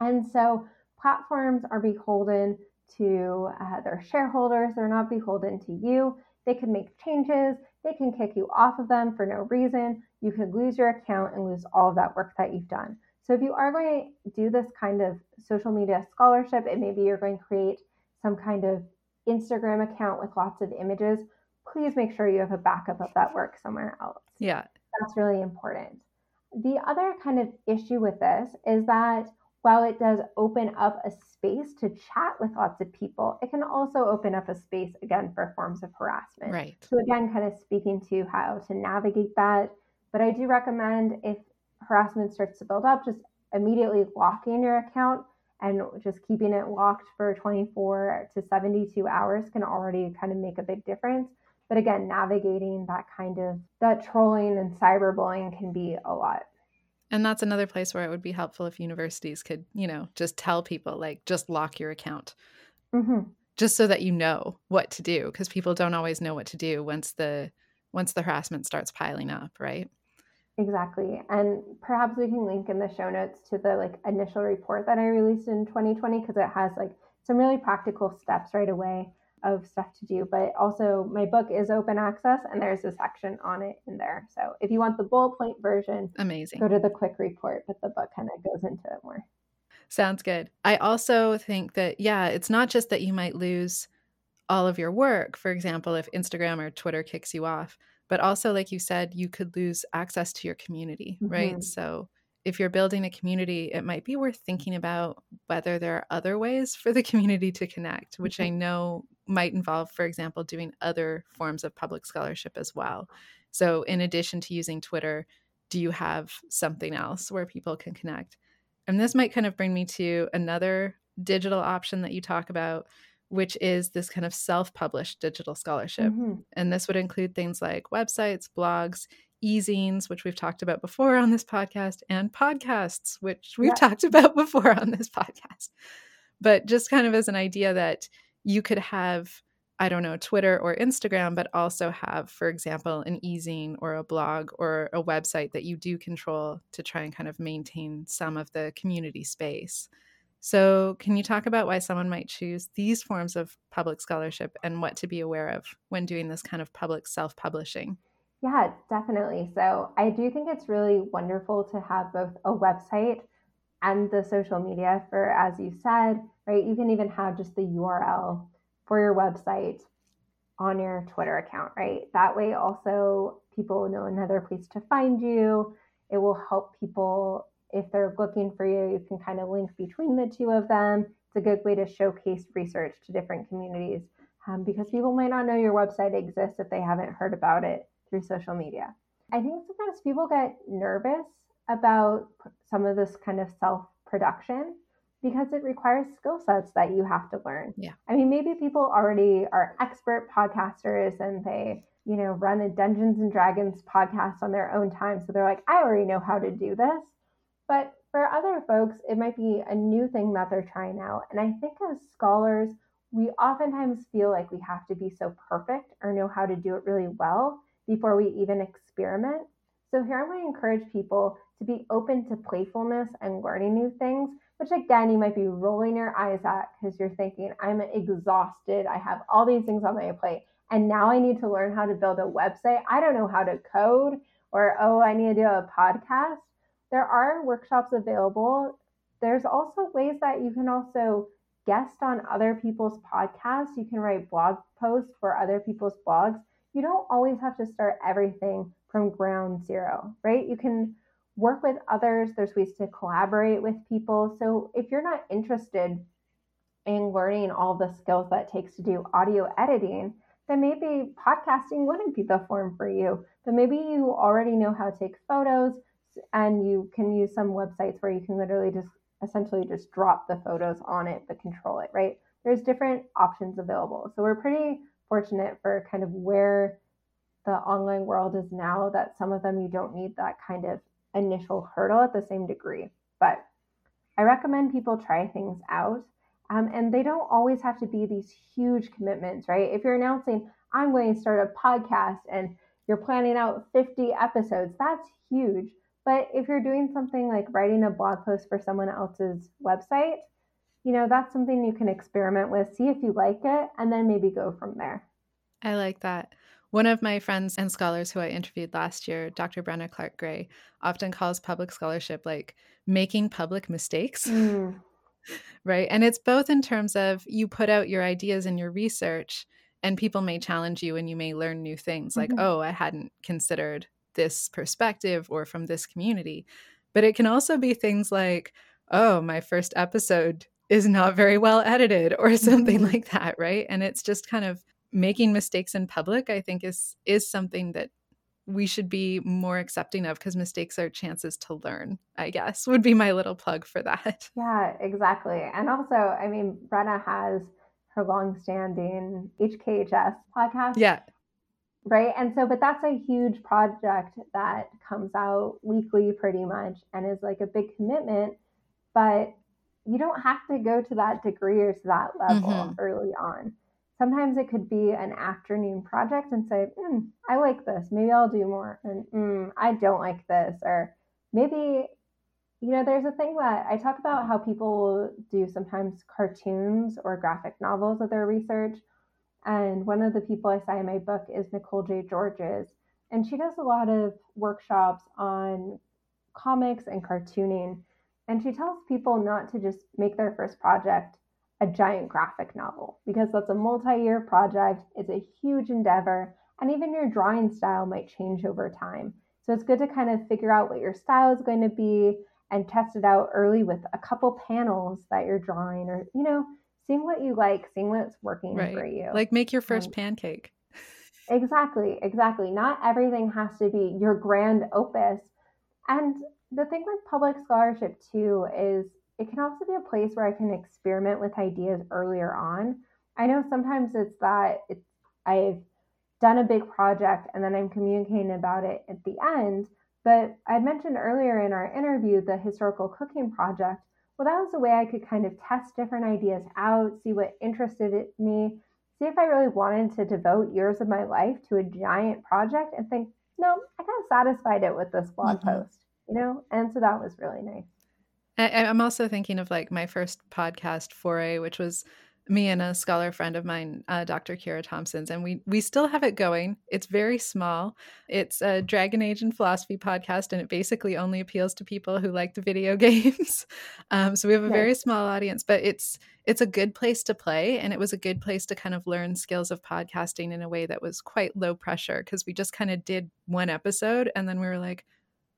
And so platforms are beholden to uh, their shareholders, they're not beholden to you. They can make changes, they can kick you off of them for no reason. You could lose your account and lose all of that work that you've done. So if you are going to do this kind of social media scholarship, and maybe you're going to create some kind of Instagram account with lots of images, please make sure you have a backup of that work somewhere else. Yeah. That's really important. The other kind of issue with this is that while it does open up a space to chat with lots of people, it can also open up a space again for forms of harassment. Right. So, again, kind of speaking to how to navigate that. But I do recommend if harassment starts to build up, just immediately locking your account and just keeping it locked for 24 to 72 hours can already kind of make a big difference. But again, navigating that kind of that trolling and cyberbullying can be a lot. And that's another place where it would be helpful if universities could, you know, just tell people like just lock your account. Mm-hmm. Just so that you know what to do because people don't always know what to do once the once the harassment starts piling up, right? Exactly. And perhaps we can link in the show notes to the like initial report that I released in 2020 because it has like some really practical steps right away of stuff to do. But also my book is open access and there's a section on it in there. So if you want the bullet point version, amazing. Go to the quick report, but the book kind of goes into it more. Sounds good. I also think that yeah, it's not just that you might lose all of your work, for example, if Instagram or Twitter kicks you off but also like you said you could lose access to your community mm-hmm. right so if you're building a community it might be worth thinking about whether there are other ways for the community to connect which mm-hmm. i know might involve for example doing other forms of public scholarship as well so in addition to using twitter do you have something else where people can connect and this might kind of bring me to another digital option that you talk about which is this kind of self published digital scholarship. Mm-hmm. And this would include things like websites, blogs, e-zines, which we've talked about before on this podcast, and podcasts, which we've yeah. talked about before on this podcast. But just kind of as an idea that you could have, I don't know, Twitter or Instagram, but also have, for example, an e-zine or a blog or a website that you do control to try and kind of maintain some of the community space. So, can you talk about why someone might choose these forms of public scholarship and what to be aware of when doing this kind of public self publishing? Yeah, definitely. So, I do think it's really wonderful to have both a website and the social media for, as you said, right? You can even have just the URL for your website on your Twitter account, right? That way, also, people know another place to find you. It will help people if they're looking for you, you can kind of link between the two of them. It's a good way to showcase research to different communities um, because people might not know your website exists if they haven't heard about it through social media. I think sometimes people get nervous about some of this kind of self production because it requires skill sets that you have to learn. Yeah. I mean, maybe people already are expert podcasters and they, you know, run a Dungeons and Dragons podcast on their own time. So they're like, I already know how to do this. But for other folks, it might be a new thing that they're trying out. And I think as scholars, we oftentimes feel like we have to be so perfect or know how to do it really well before we even experiment. So here I'm going to encourage people to be open to playfulness and learning new things, which again, you might be rolling your eyes at because you're thinking, I'm exhausted. I have all these things on my plate. And now I need to learn how to build a website. I don't know how to code, or oh, I need to do a podcast there are workshops available. There's also ways that you can also guest on other people's podcasts. You can write blog posts for other people's blogs. You don't always have to start everything from ground zero, right? You can work with others. There's ways to collaborate with people. So if you're not interested in learning all the skills that it takes to do audio editing, then maybe podcasting wouldn't be the form for you. But maybe you already know how to take photos and you can use some websites where you can literally just essentially just drop the photos on it but control it, right? There's different options available. So we're pretty fortunate for kind of where the online world is now that some of them you don't need that kind of initial hurdle at the same degree. But I recommend people try things out. Um, and they don't always have to be these huge commitments, right? If you're announcing, I'm going to start a podcast and you're planning out 50 episodes, that's huge. But if you're doing something like writing a blog post for someone else's website, you know, that's something you can experiment with, see if you like it, and then maybe go from there. I like that. One of my friends and scholars who I interviewed last year, Dr. Brenna Clark Gray, often calls public scholarship like making public mistakes. Mm. right. And it's both in terms of you put out your ideas and your research, and people may challenge you and you may learn new things like, mm-hmm. oh, I hadn't considered this perspective or from this community. But it can also be things like, oh, my first episode is not very well edited or something mm-hmm. like that, right? And it's just kind of making mistakes in public, I think is is something that we should be more accepting of because mistakes are chances to learn, I guess, would be my little plug for that. Yeah, exactly. And also, I mean, Brenna has her long-standing HKHS podcast. Yeah. Right. And so, but that's a huge project that comes out weekly pretty much and is like a big commitment. But you don't have to go to that degree or to that level mm-hmm. early on sometimes it could be an afternoon project and say, mm, I like this. Maybe I'll do more. And mm, I don't like this. Or maybe, you know, there's a thing that I talk about how people do sometimes cartoons or graphic novels of their research. And one of the people I cite in my book is Nicole J. Georges. And she does a lot of workshops on comics and cartooning. And she tells people not to just make their first project a giant graphic novel because that's a multi year project, it's a huge endeavor, and even your drawing style might change over time. So it's good to kind of figure out what your style is going to be and test it out early with a couple panels that you're drawing or, you know, seeing what you like, seeing what's working right. for you. Like make your first pancake. Exactly, exactly. Not everything has to be your grand opus. And the thing with public scholarship too is it can also be a place where I can experiment with ideas earlier on. I know sometimes it's that it's I've done a big project and then I'm communicating about it at the end. But I mentioned earlier in our interview the historical cooking project. Well, that was a way I could kind of test different ideas out, see what interested me, see if I really wanted to devote years of my life to a giant project and think, no, I kind of satisfied it with this blog mm-hmm. post, you know? And so that was really nice. I, am also thinking of like my first podcast foray, which was me and a scholar friend of mine, uh, Dr. Kira Thompson's, and we we still have it going. It's very small. It's a Dragon Age and Philosophy podcast, and it basically only appeals to people who like the video games. um, so we have a very small audience, but it's it's a good place to play, and it was a good place to kind of learn skills of podcasting in a way that was quite low pressure because we just kind of did one episode, and then we were like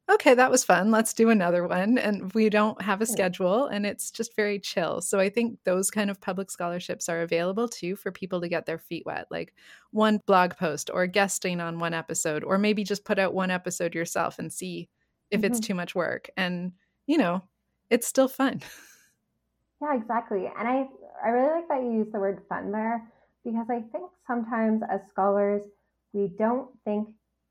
okay, that was fun. Let's do another one. And we don't have a schedule and it's just very chill. So I think those kind of public scholarships are available too for people to get their feet wet, like one blog post or guesting on one episode, or maybe just put out one episode yourself and see if mm-hmm. it's too much work. And, you know, it's still fun. Yeah, exactly. And I, I really like that you use the word fun there because I think sometimes as scholars, we don't think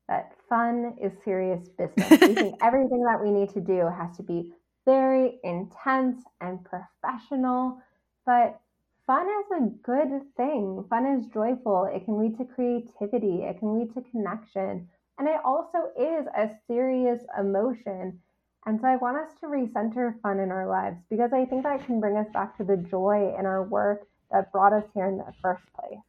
that fun is serious business. we think everything that we need to do has to be very intense and professional, but fun is a good thing. Fun is joyful. It can lead to creativity, it can lead to connection, and it also is a serious emotion. And so I want us to recenter fun in our lives because I think that can bring us back to the joy in our work that brought us here in the first place.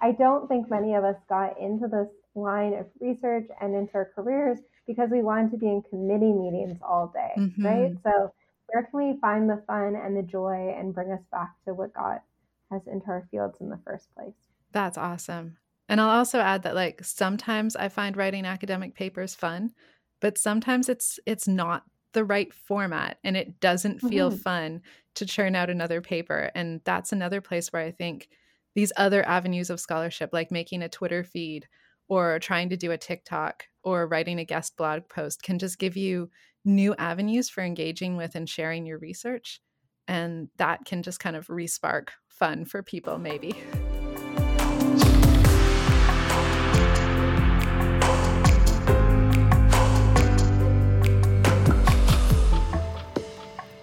I don't think many of us got into this line of research and into our careers because we wanted to be in committee meetings all day, mm-hmm. right? So where can we find the fun and the joy and bring us back to what got us into our fields in the first place? That's awesome. And I'll also add that like sometimes I find writing academic papers fun, but sometimes it's it's not the right format and it doesn't feel mm-hmm. fun to churn out another paper and that's another place where I think these other avenues of scholarship like making a Twitter feed or trying to do a TikTok or writing a guest blog post can just give you new avenues for engaging with and sharing your research and that can just kind of respark fun for people maybe.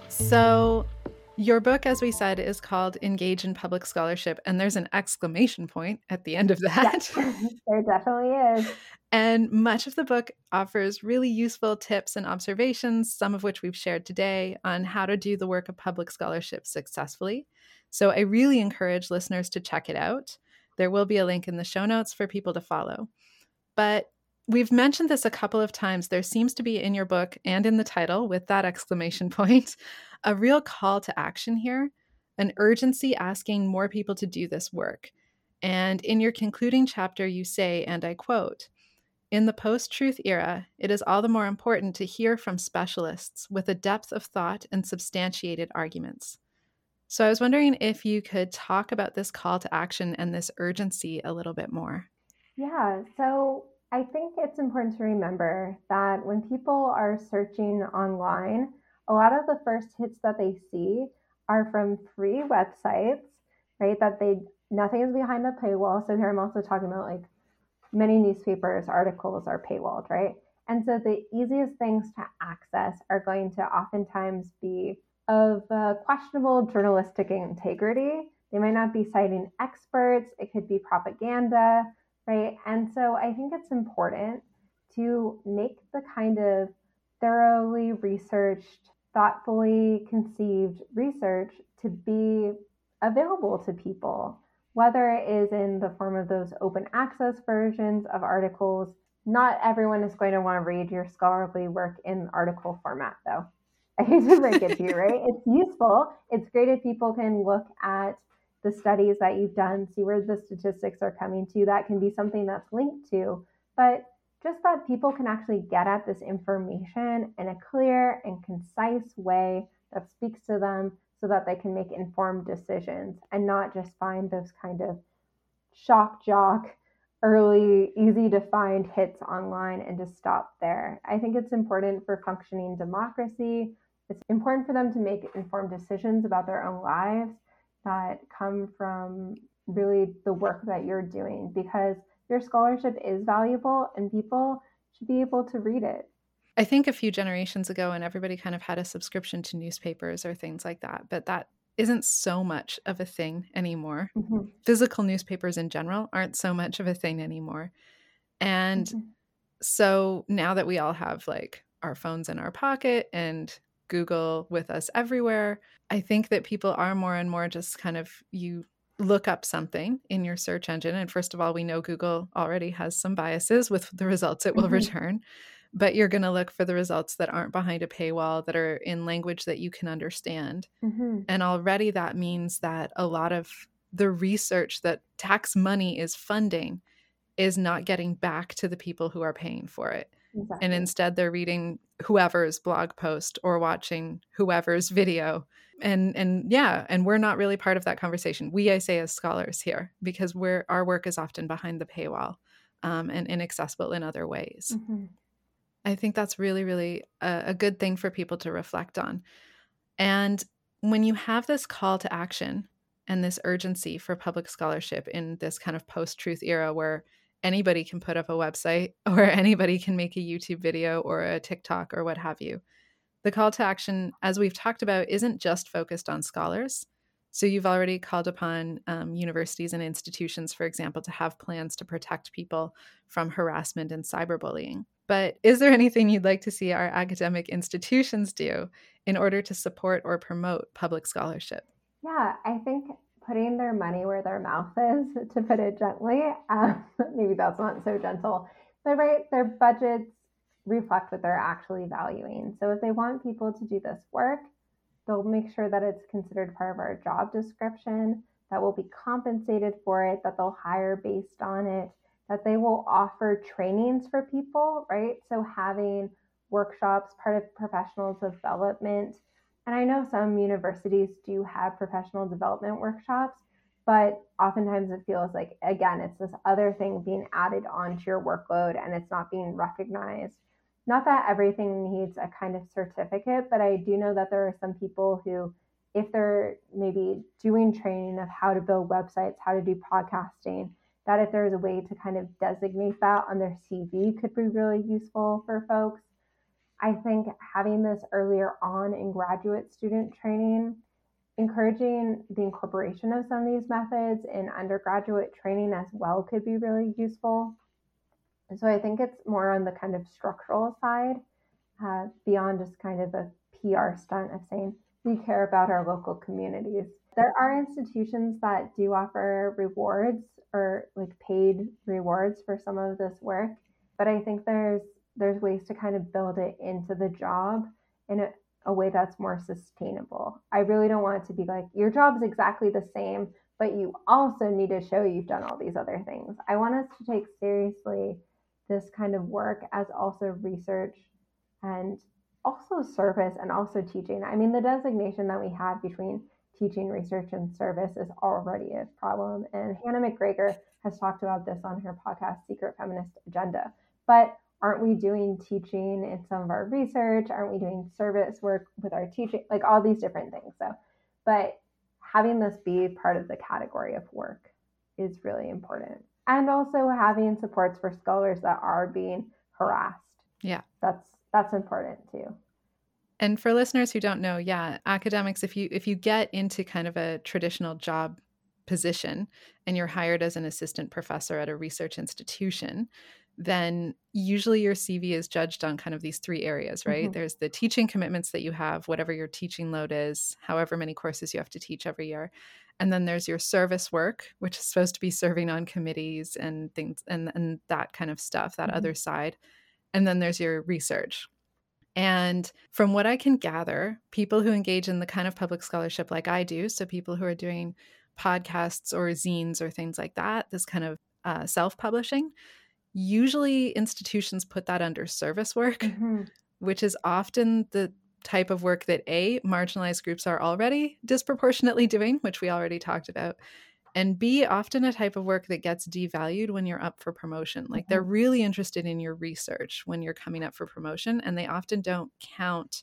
So, your book, as we said, is called Engage in Public Scholarship, and there's an exclamation point at the end of that. There definitely is. And much of the book offers really useful tips and observations, some of which we've shared today, on how to do the work of public scholarship successfully. So I really encourage listeners to check it out. There will be a link in the show notes for people to follow. But we've mentioned this a couple of times. There seems to be in your book and in the title, with that exclamation point, a real call to action here, an urgency asking more people to do this work. And in your concluding chapter, you say, and I quote, in the post truth era, it is all the more important to hear from specialists with a depth of thought and substantiated arguments. So, I was wondering if you could talk about this call to action and this urgency a little bit more. Yeah, so I think it's important to remember that when people are searching online, a lot of the first hits that they see are from free websites, right? That they nothing is behind a paywall. So here I'm also talking about like many newspapers articles are paywalled, right? And so the easiest things to access are going to oftentimes be of uh, questionable journalistic integrity. They might not be citing experts. It could be propaganda right? And so I think it's important to make the kind of thoroughly researched, thoughtfully conceived research to be available to people, whether it is in the form of those open access versions of articles. Not everyone is going to want to read your scholarly work in article format, though. I hate to break it to you, right? It's useful. It's great if people can look at the studies that you've done, see where the statistics are coming to. That can be something that's linked to, but just that people can actually get at this information in a clear and concise way that speaks to them so that they can make informed decisions and not just find those kind of shock jock early easy to find hits online and just stop there. I think it's important for functioning democracy. It's important for them to make informed decisions about their own lives that come from really the work that you're doing because your scholarship is valuable and people should be able to read it. I think a few generations ago, and everybody kind of had a subscription to newspapers or things like that, but that isn't so much of a thing anymore. Mm-hmm. Physical newspapers in general aren't so much of a thing anymore. And mm-hmm. so now that we all have like our phones in our pocket and Google with us everywhere. I think that people are more and more just kind of you look up something in your search engine. And first of all, we know Google already has some biases with the results it will mm-hmm. return, but you're going to look for the results that aren't behind a paywall, that are in language that you can understand. Mm-hmm. And already that means that a lot of the research that tax money is funding is not getting back to the people who are paying for it. Exactly. And instead, they're reading whoever's blog post or watching whoever's video. And and yeah, and we're not really part of that conversation. We, I say, as scholars here, because we're our work is often behind the paywall um, and inaccessible in other ways. Mm-hmm. I think that's really, really a, a good thing for people to reflect on. And when you have this call to action and this urgency for public scholarship in this kind of post truth era where anybody can put up a website or anybody can make a YouTube video or a TikTok or what have you. The call to action, as we've talked about, isn't just focused on scholars. So you've already called upon um, universities and institutions, for example, to have plans to protect people from harassment and cyberbullying. But is there anything you'd like to see our academic institutions do in order to support or promote public scholarship? Yeah, I think putting their money where their mouth is, to put it gently. Um, maybe that's not so gentle, but right, their budgets reflect what they're actually valuing. So if they want people to do this work, They'll make sure that it's considered part of our job description, that we'll be compensated for it, that they'll hire based on it, that they will offer trainings for people, right? So having workshops, part of professional development. And I know some universities do have professional development workshops, but oftentimes it feels like, again, it's this other thing being added onto your workload and it's not being recognized. Not that everything needs a kind of certificate, but I do know that there are some people who, if they're maybe doing training of how to build websites, how to do podcasting, that if there's a way to kind of designate that on their CV could be really useful for folks. I think having this earlier on in graduate student training, encouraging the incorporation of some of these methods in undergraduate training as well could be really useful. So I think it's more on the kind of structural side, uh, beyond just kind of a PR stunt of saying we care about our local communities. There are institutions that do offer rewards or like paid rewards for some of this work, but I think there's there's ways to kind of build it into the job in a, a way that's more sustainable. I really don't want it to be like your job is exactly the same, but you also need to show you've done all these other things. I want us to take seriously this kind of work as also research and also service and also teaching. I mean, the designation that we have between teaching, research, and service is already a problem. And Hannah McGregor has talked about this on her podcast, Secret Feminist Agenda. But aren't we doing teaching in some of our research? Aren't we doing service work with our teaching? Like all these different things. So, but having this be part of the category of work is really important. And also having supports for scholars that are being harassed. Yeah. That's that's important too. And for listeners who don't know, yeah, academics if you if you get into kind of a traditional job position and you're hired as an assistant professor at a research institution, then usually your CV is judged on kind of these three areas, right? Mm-hmm. There's the teaching commitments that you have, whatever your teaching load is, however many courses you have to teach every year. And then there's your service work, which is supposed to be serving on committees and things and, and that kind of stuff, that mm-hmm. other side. And then there's your research. And from what I can gather, people who engage in the kind of public scholarship like I do, so people who are doing podcasts or zines or things like that, this kind of uh, self publishing, usually institutions put that under service work, mm-hmm. which is often the type of work that A, marginalized groups are already disproportionately doing, which we already talked about. And B, often a type of work that gets devalued when you're up for promotion. Like mm-hmm. they're really interested in your research when you're coming up for promotion, and they often don't count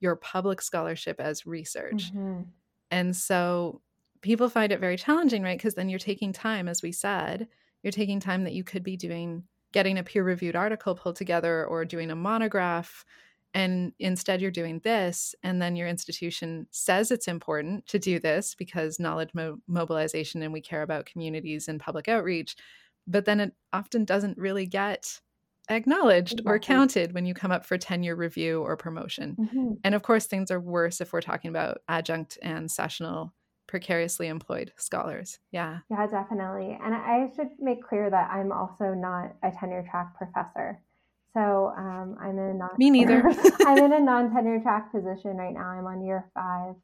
your public scholarship as research. Mm-hmm. And so people find it very challenging, right? Because then you're taking time, as we said, you're taking time that you could be doing getting a peer reviewed article pulled together or doing a monograph and instead you're doing this and then your institution says it's important to do this because knowledge mo- mobilization and we care about communities and public outreach but then it often doesn't really get acknowledged exactly. or counted when you come up for tenure review or promotion mm-hmm. and of course things are worse if we're talking about adjunct and sessional precariously employed scholars. Yeah. Yeah, definitely. And I should make clear that I'm also not a tenure track professor. So um, I'm in a non- me neither. I'm in a non tenure track position right now. I'm on year five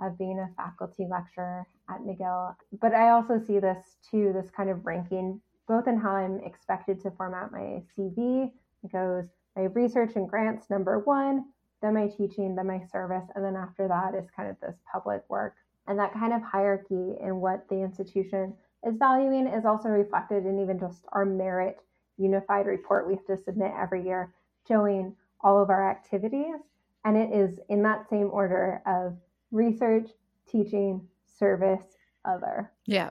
of being a faculty lecturer at McGill. But I also see this too, this kind of ranking, both in how I'm expected to format my CV. It goes my research and grants number one, then my teaching, then my service, and then after that is kind of this public work and that kind of hierarchy in what the institution is valuing is also reflected in even just our merit unified report we have to submit every year showing all of our activities. And it is in that same order of research, teaching, service, other. Yeah.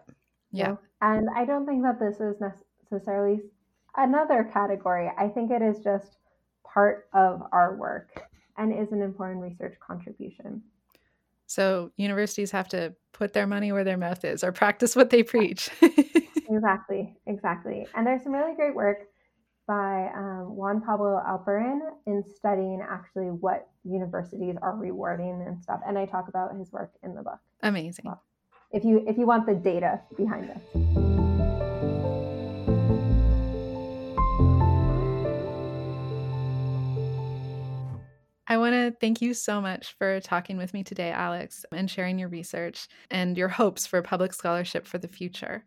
Yeah. And I don't think that this is necessarily another category. I think it is just part of our work and is an important research contribution. So universities have to put their money where their mouth is or practice what they preach. exactly, exactly. And there's some really great work by um, Juan Pablo Alperin in studying actually what universities are rewarding and stuff. And I talk about his work in the book. Amazing. Well, if you if you want the data behind this. I want to thank you so much for talking with me today, Alex, and sharing your research and your hopes for public scholarship for the future.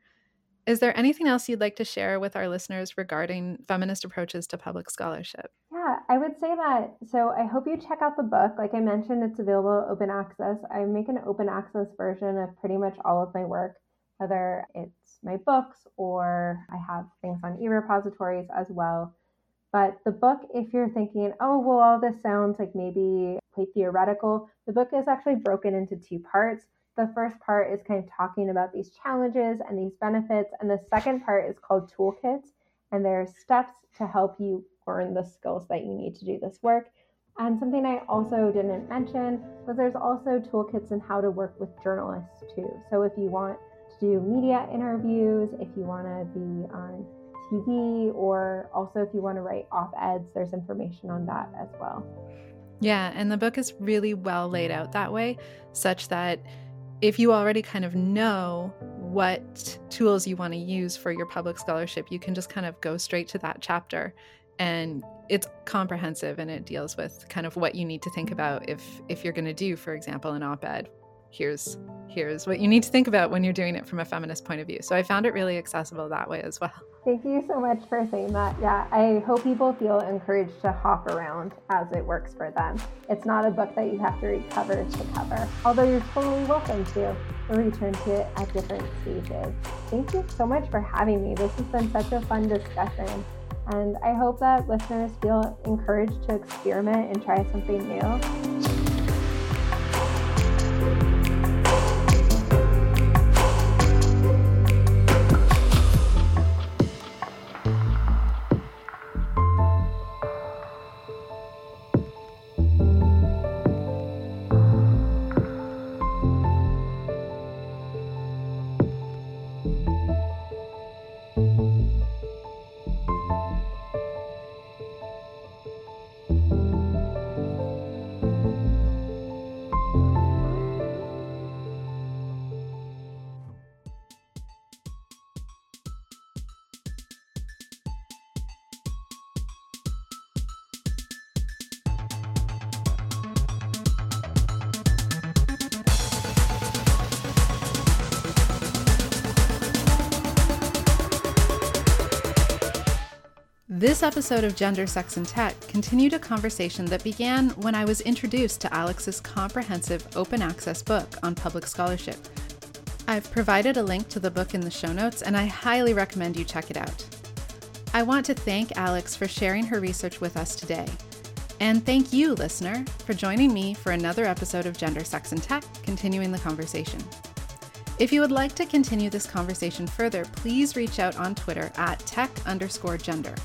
Is there anything else you'd like to share with our listeners regarding feminist approaches to public scholarship? Yeah, I would say that. So I hope you check out the book. Like I mentioned, it's available open access. I make an open access version of pretty much all of my work, whether it's my books or I have things on e repositories as well. But the book, if you're thinking, oh, well, all this sounds like maybe quite theoretical, the book is actually broken into two parts. The first part is kind of talking about these challenges and these benefits. And the second part is called Toolkits. And there are steps to help you learn the skills that you need to do this work. And something I also didn't mention was there's also toolkits in how to work with journalists too. So if you want to do media interviews, if you want to be on TV, or also if you want to write op eds, there's information on that as well. Yeah, and the book is really well laid out that way, such that if you already kind of know what tools you want to use for your public scholarship, you can just kind of go straight to that chapter and it's comprehensive and it deals with kind of what you need to think about if if you're going to do for example an op-ed here's here's what you need to think about when you're doing it from a feminist point of view so i found it really accessible that way as well Thank you so much for saying that. Yeah, I hope people feel encouraged to hop around as it works for them. It's not a book that you have to read cover to cover, although you're totally welcome to return to it at different stages. Thank you so much for having me. This has been such a fun discussion. And I hope that listeners feel encouraged to experiment and try something new. This episode of Gender, Sex, and Tech continued a conversation that began when I was introduced to Alex's comprehensive open access book on public scholarship. I've provided a link to the book in the show notes, and I highly recommend you check it out. I want to thank Alex for sharing her research with us today. And thank you, listener, for joining me for another episode of Gender, Sex, and Tech, continuing the conversation. If you would like to continue this conversation further, please reach out on Twitter at tech underscore gender.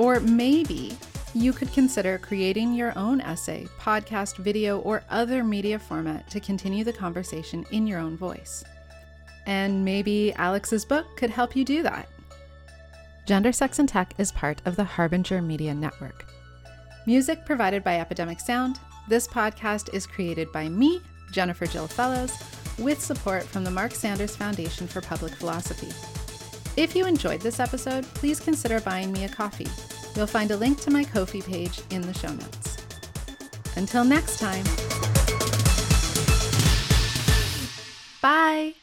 Or maybe you could consider creating your own essay, podcast, video, or other media format to continue the conversation in your own voice. And maybe Alex's book could help you do that. Gender, Sex, and Tech is part of the Harbinger Media Network. Music provided by Epidemic Sound. This podcast is created by me, Jennifer Jill Fellows, with support from the Marc Sanders Foundation for Public Philosophy. If you enjoyed this episode, please consider buying me a coffee. You'll find a link to my Ko-fi page in the show notes. Until next time. Bye.